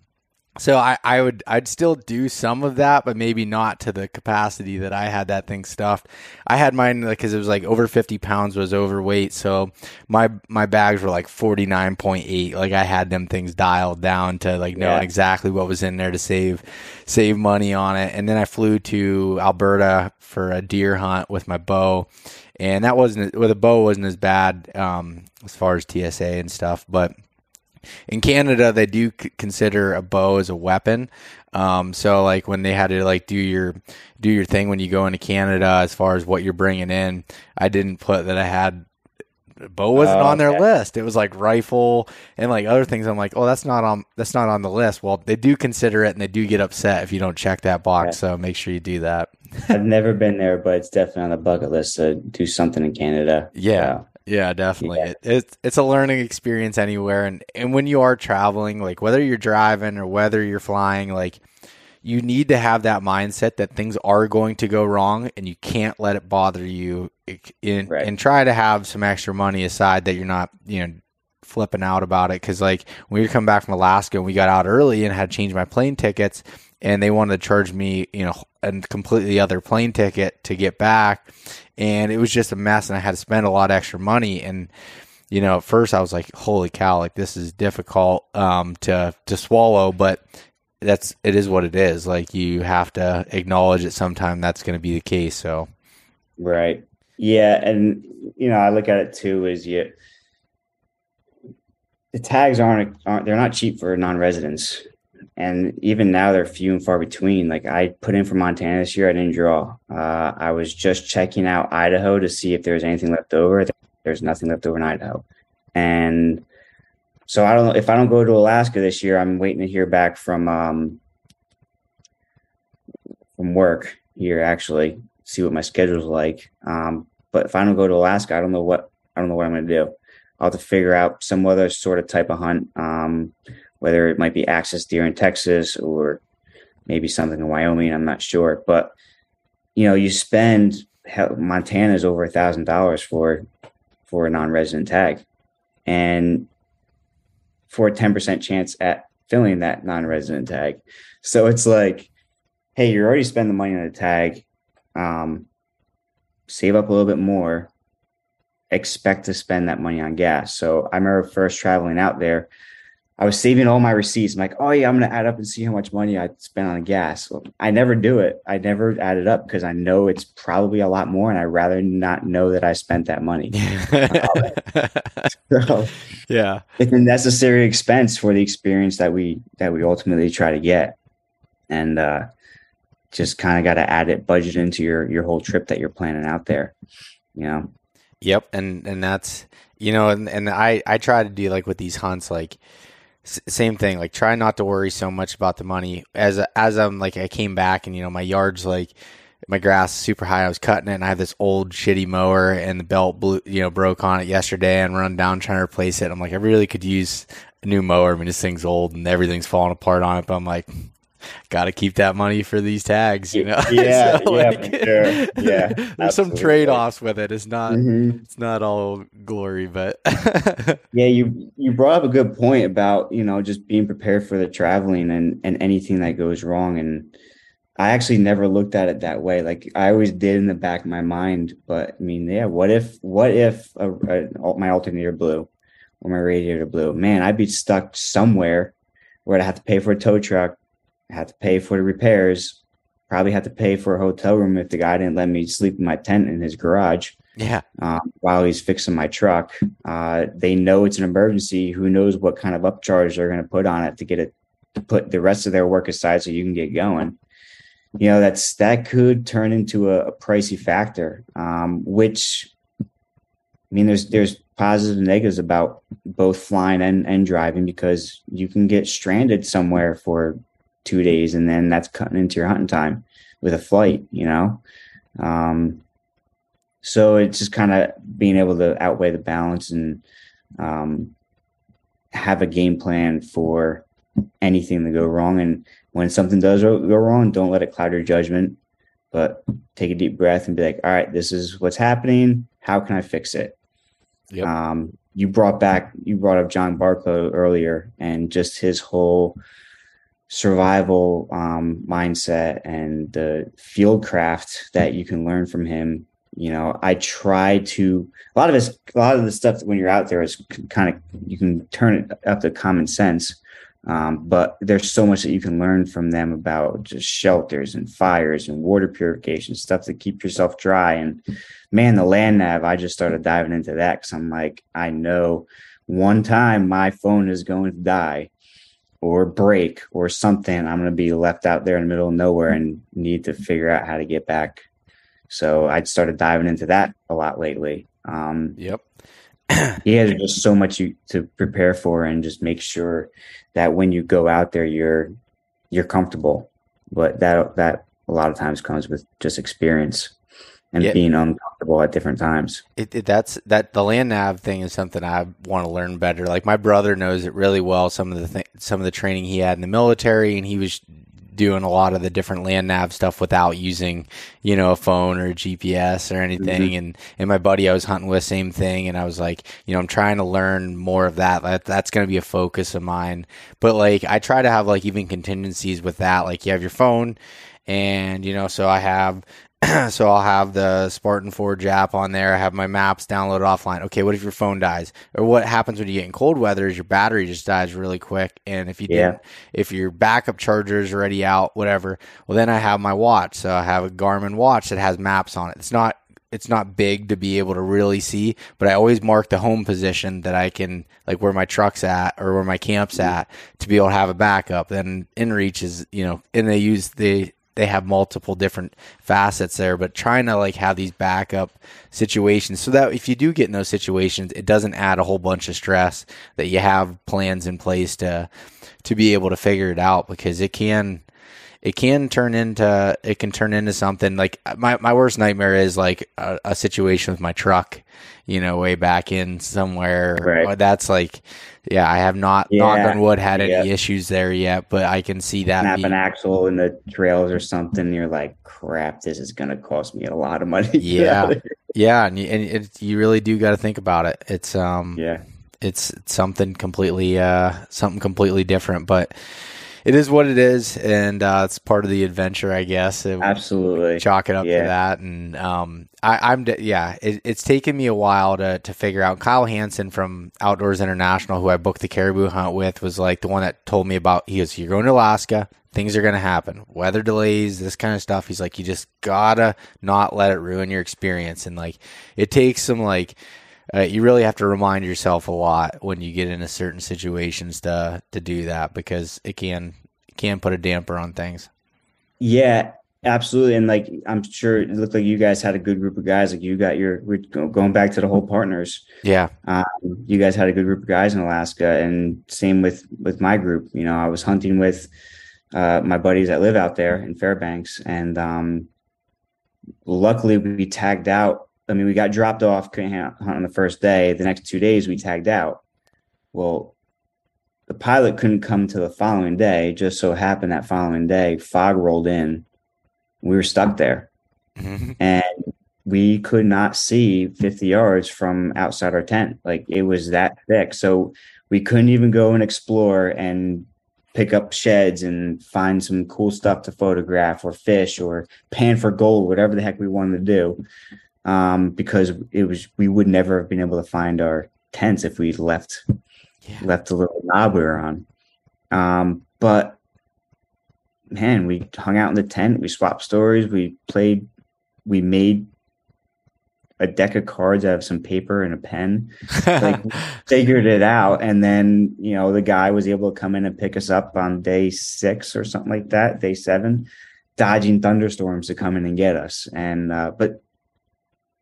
B: so I, I would I'd still do some of that, but maybe not to the capacity that I had that thing stuffed. I had mine because it was like over fifty pounds was overweight, so my my bags were like forty nine point eight. Like I had them things dialed down to like knowing yeah. exactly what was in there to save save money on it. And then I flew to Alberta for a deer hunt with my bow, and that wasn't with a bow wasn't as bad um, as far as TSA and stuff, but in Canada, they do c- consider a bow as a weapon. Um, so like when they had to like do your do your thing when you go into Canada, as far as what you're bringing in, I didn't put that I had bow wasn't oh, on their okay. list. It was like rifle and like other things. I'm like, oh, that's not on that's not on the list. Well, they do consider it and they do get upset if you don't check that box. So make sure you do that.
C: I've never been there, but it's definitely on the bucket list to do something in Canada.
B: Yeah. Yeah, definitely. Yeah. It, it's it's a learning experience anywhere, and and when you are traveling, like whether you're driving or whether you're flying, like you need to have that mindset that things are going to go wrong, and you can't let it bother you. In, right. And try to have some extra money aside that you're not, you know, flipping out about it. Because like when we come back from Alaska, and we got out early and had to change my plane tickets, and they wanted to charge me, you know, a completely other plane ticket to get back and it was just a mess and I had to spend a lot of extra money and you know at first I was like holy cow like this is difficult um, to to swallow but that's it is what it is. Like you have to acknowledge that sometime that's going to be the case so.
C: Right. Yeah and you know I look at it too is you the tags aren't aren't they're not cheap for non-residents and even now they're few and far between. Like I put in for Montana this year, I didn't draw. Uh, I was just checking out Idaho to see if there was anything left over. There's nothing left over in Idaho, and so I don't know if I don't go to Alaska this year. I'm waiting to hear back from um, from work here actually, see what my schedule's like. Um, but if I don't go to Alaska, I don't know what I don't know what I'm going to do. I'll have to figure out some other sort of type of hunt. Um, whether it might be axis deer in Texas or maybe something in Wyoming. I'm not sure, but you know, you spend Montana is over a thousand dollars for for a non-resident tag, and for a ten percent chance at filling that non-resident tag. So it's like, hey, you're already spending the money on the tag. Um, save up a little bit more. Expect to spend that money on gas. So I remember first traveling out there. I was saving all my receipts. I'm like, oh yeah, I'm gonna add up and see how much money I spent on gas. Well, I never do it. I never add it up because I know it's probably a lot more, and I'd rather not know that I spent that money.
B: so, yeah,
C: it's a necessary expense for the experience that we that we ultimately try to get, and uh, just kind of got to add it, budget into your your whole trip that you're planning out there. You know.
B: Yep, and and that's you know, and and I I try to do like with these hunts, like same thing like try not to worry so much about the money as as i'm like i came back and you know my yards like my grass super high. I was cutting it, and I have this old shitty mower, and the belt blew, you know, broke on it yesterday, and run down trying to replace it. I'm like, I really could use a new mower. I mean, this thing's old and everything's falling apart on it, but I'm like, got to keep that money for these tags, you know.
C: Yeah, so, yeah, like, sure. yeah.
B: There's absolutely. some trade offs with it. It's not, mm-hmm. it's not all glory, but
C: yeah, you you brought up a good point about you know just being prepared for the traveling and and anything that goes wrong. And I actually never looked at it that way. Like I always did in the back of my mind, but I mean, yeah, what if what if a, a, my alternator blew or my radiator blew? Man, I'd be stuck somewhere where I'd have to pay for a tow truck had to pay for the repairs, probably had to pay for a hotel room if the guy didn't let me sleep in my tent in his garage.
B: Yeah.
C: Um, while he's fixing my truck, uh, they know it's an emergency. Who knows what kind of upcharge they're going to put on it to get it to put the rest of their work aside so you can get going. You know, that's that could turn into a, a pricey factor, um, which I mean, there's there's positives and negatives about both flying and, and driving because you can get stranded somewhere for two days, and then that's cutting into your hunting time with a flight, you know. Um, so it's just kind of being able to outweigh the balance and um, have a game plan for anything to go wrong. And when something does go wrong, don't let it cloud your judgment, but take a deep breath and be like, all right, this is what's happening. How can I fix it? Yep. Um, you brought back, you brought up John Barklow earlier and just his whole survival um, mindset and the field craft that you can learn from him. You know, I try to a lot of this, a lot of the stuff when you're out there is kind of you can turn it up to common sense. Um, but there's so much that you can learn from them about just shelters and fires and water purification stuff to keep yourself dry. And man, the land nav, I just started diving into that because I'm like, I know one time my phone is going to die or break or something, I'm going to be left out there in the middle of nowhere and need to figure out how to get back. So I started diving into that a lot lately. Um,
B: yep.
C: yeah, there's just so much you, to prepare for, and just make sure that when you go out there, you're you're comfortable. But that that a lot of times comes with just experience and being uncomfortable at different times.
B: It, it, that's that the land nav thing is something I want to learn better. Like my brother knows it really well. Some of the th- some of the training he had in the military, and he was doing a lot of the different land nav stuff without using, you know, a phone or a GPS or anything. Mm-hmm. And and my buddy I was hunting with, same thing. And I was like, you know, I'm trying to learn more of that. that that's going to be a focus of mine. But like, I try to have like even contingencies with that. Like you have your phone and you know so i have so I'll have the Spartan Forge app on there. I have my maps downloaded offline. Okay, what if your phone dies? Or what happens when you get in cold weather is your battery just dies really quick. And if you yeah. didn't, if your backup charger is already out, whatever, well then I have my watch. So I have a Garmin watch that has maps on it. It's not it's not big to be able to really see, but I always mark the home position that I can like where my truck's at or where my camp's mm-hmm. at to be able to have a backup. Then InReach is, you know, and they use the they have multiple different facets there, but trying to like have these backup situations so that if you do get in those situations, it doesn't add a whole bunch of stress that you have plans in place to to be able to figure it out because it can it can turn into it can turn into something. Like my, my worst nightmare is like a, a situation with my truck you know way back in somewhere. Right. that's like yeah i have not yeah. knock on wood had any issues there yet but i can see that
C: snap an axle in the trails or something you're like crap this is going to cost me a lot of money.
B: Yeah. Yeah. And, you, and it, you really do got to think about it. It's um
C: yeah.
B: it's, it's something completely uh something completely different but it is what it is, and uh, it's part of the adventure, I guess.
C: It, Absolutely,
B: chalk it up yeah. to that. And um, I, am yeah, it, it's taken me a while to to figure out. Kyle Hansen from Outdoors International, who I booked the caribou hunt with, was like the one that told me about. He goes, "You're going to Alaska. Things are going to happen. Weather delays, this kind of stuff." He's like, "You just gotta not let it ruin your experience." And like, it takes some like uh, you really have to remind yourself a lot when you get into certain situations to to do that because it can it can put a damper on things.
C: Yeah, absolutely. And like I'm sure it looked like you guys had a good group of guys. Like you got your going back to the whole partners.
B: Yeah,
C: um, you guys had a good group of guys in Alaska, and same with with my group. You know, I was hunting with uh, my buddies that live out there in Fairbanks, and um, luckily, we tagged out. I mean, we got dropped off, couldn't hunt on the first day. The next two days, we tagged out. Well, the pilot couldn't come to the following day. Just so happened that following day, fog rolled in. We were stuck there. Mm-hmm. And we could not see 50 yards from outside our tent. Like it was that thick. So we couldn't even go and explore and pick up sheds and find some cool stuff to photograph or fish or pan for gold, whatever the heck we wanted to do. Um, because it was we would never have been able to find our tents if we left yeah. left the little knob we were on. Um, but man, we hung out in the tent, we swapped stories, we played, we made a deck of cards out of some paper and a pen. Like figured it out. And then, you know, the guy was able to come in and pick us up on day six or something like that, day seven, dodging thunderstorms to come in and get us. And uh, but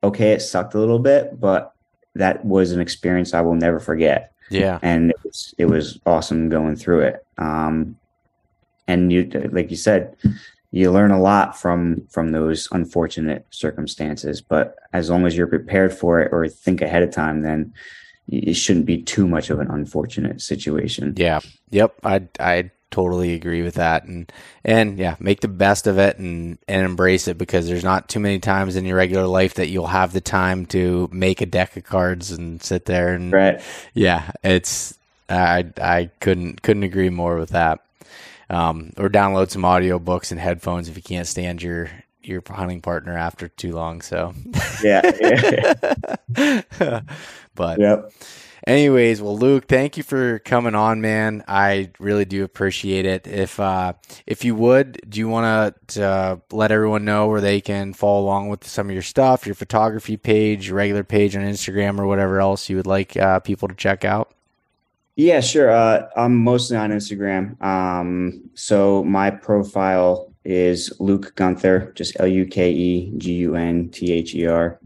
C: okay, it sucked a little bit, but that was an experience I will never forget.
B: Yeah.
C: And it was it was awesome going through it. Um and you like you said, you learn a lot from from those unfortunate circumstances but as long as you're prepared for it or think ahead of time then it shouldn't be too much of an unfortunate situation
B: yeah yep i i totally agree with that and and yeah make the best of it and and embrace it because there's not too many times in your regular life that you'll have the time to make a deck of cards and sit there and
C: right
B: yeah it's i i couldn't couldn't agree more with that um, or download some audio books and headphones if you can't stand your your hunting partner after too long. So
C: yeah,
B: yeah. but yep. Anyways, well, Luke, thank you for coming on, man. I really do appreciate it. If uh, if you would, do you want to uh, let everyone know where they can follow along with some of your stuff, your photography page, your regular page on Instagram, or whatever else you would like uh, people to check out?
C: Yeah, sure. Uh, I'm mostly on Instagram. Um, so my profile is Luke Gunther, just L U K E G U N T H E R.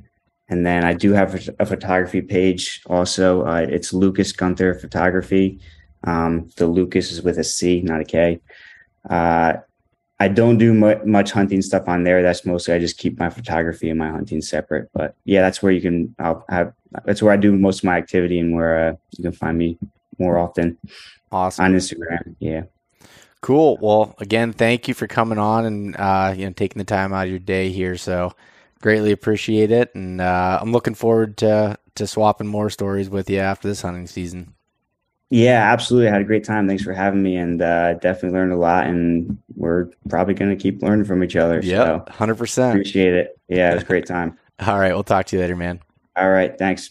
C: And then I do have a, photography page also. Uh, it's Lucas Gunther Photography. Um, the Lucas is with a C, not a K. Uh, I don't do mu- much hunting stuff on there. That's mostly I just keep my photography and my hunting separate. But yeah, that's where you can. I'll have. That's where I do most of my activity and where uh, you can find me more often.
B: Awesome
C: on Instagram. Yeah.
B: Cool. Well, again, thank you for coming on and uh, you know taking the time out of your day here. So greatly appreciate it, and uh, I'm looking forward to to swapping more stories with you after this hunting season.
C: Yeah, absolutely. I had a great time. Thanks for having me, and uh, definitely learned a lot. And we're probably going to keep learning from each other.
B: Yeah, hundred percent.
C: Appreciate it. Yeah, it was a great time.
B: All right, we'll talk to you later, man.
C: All right, thanks.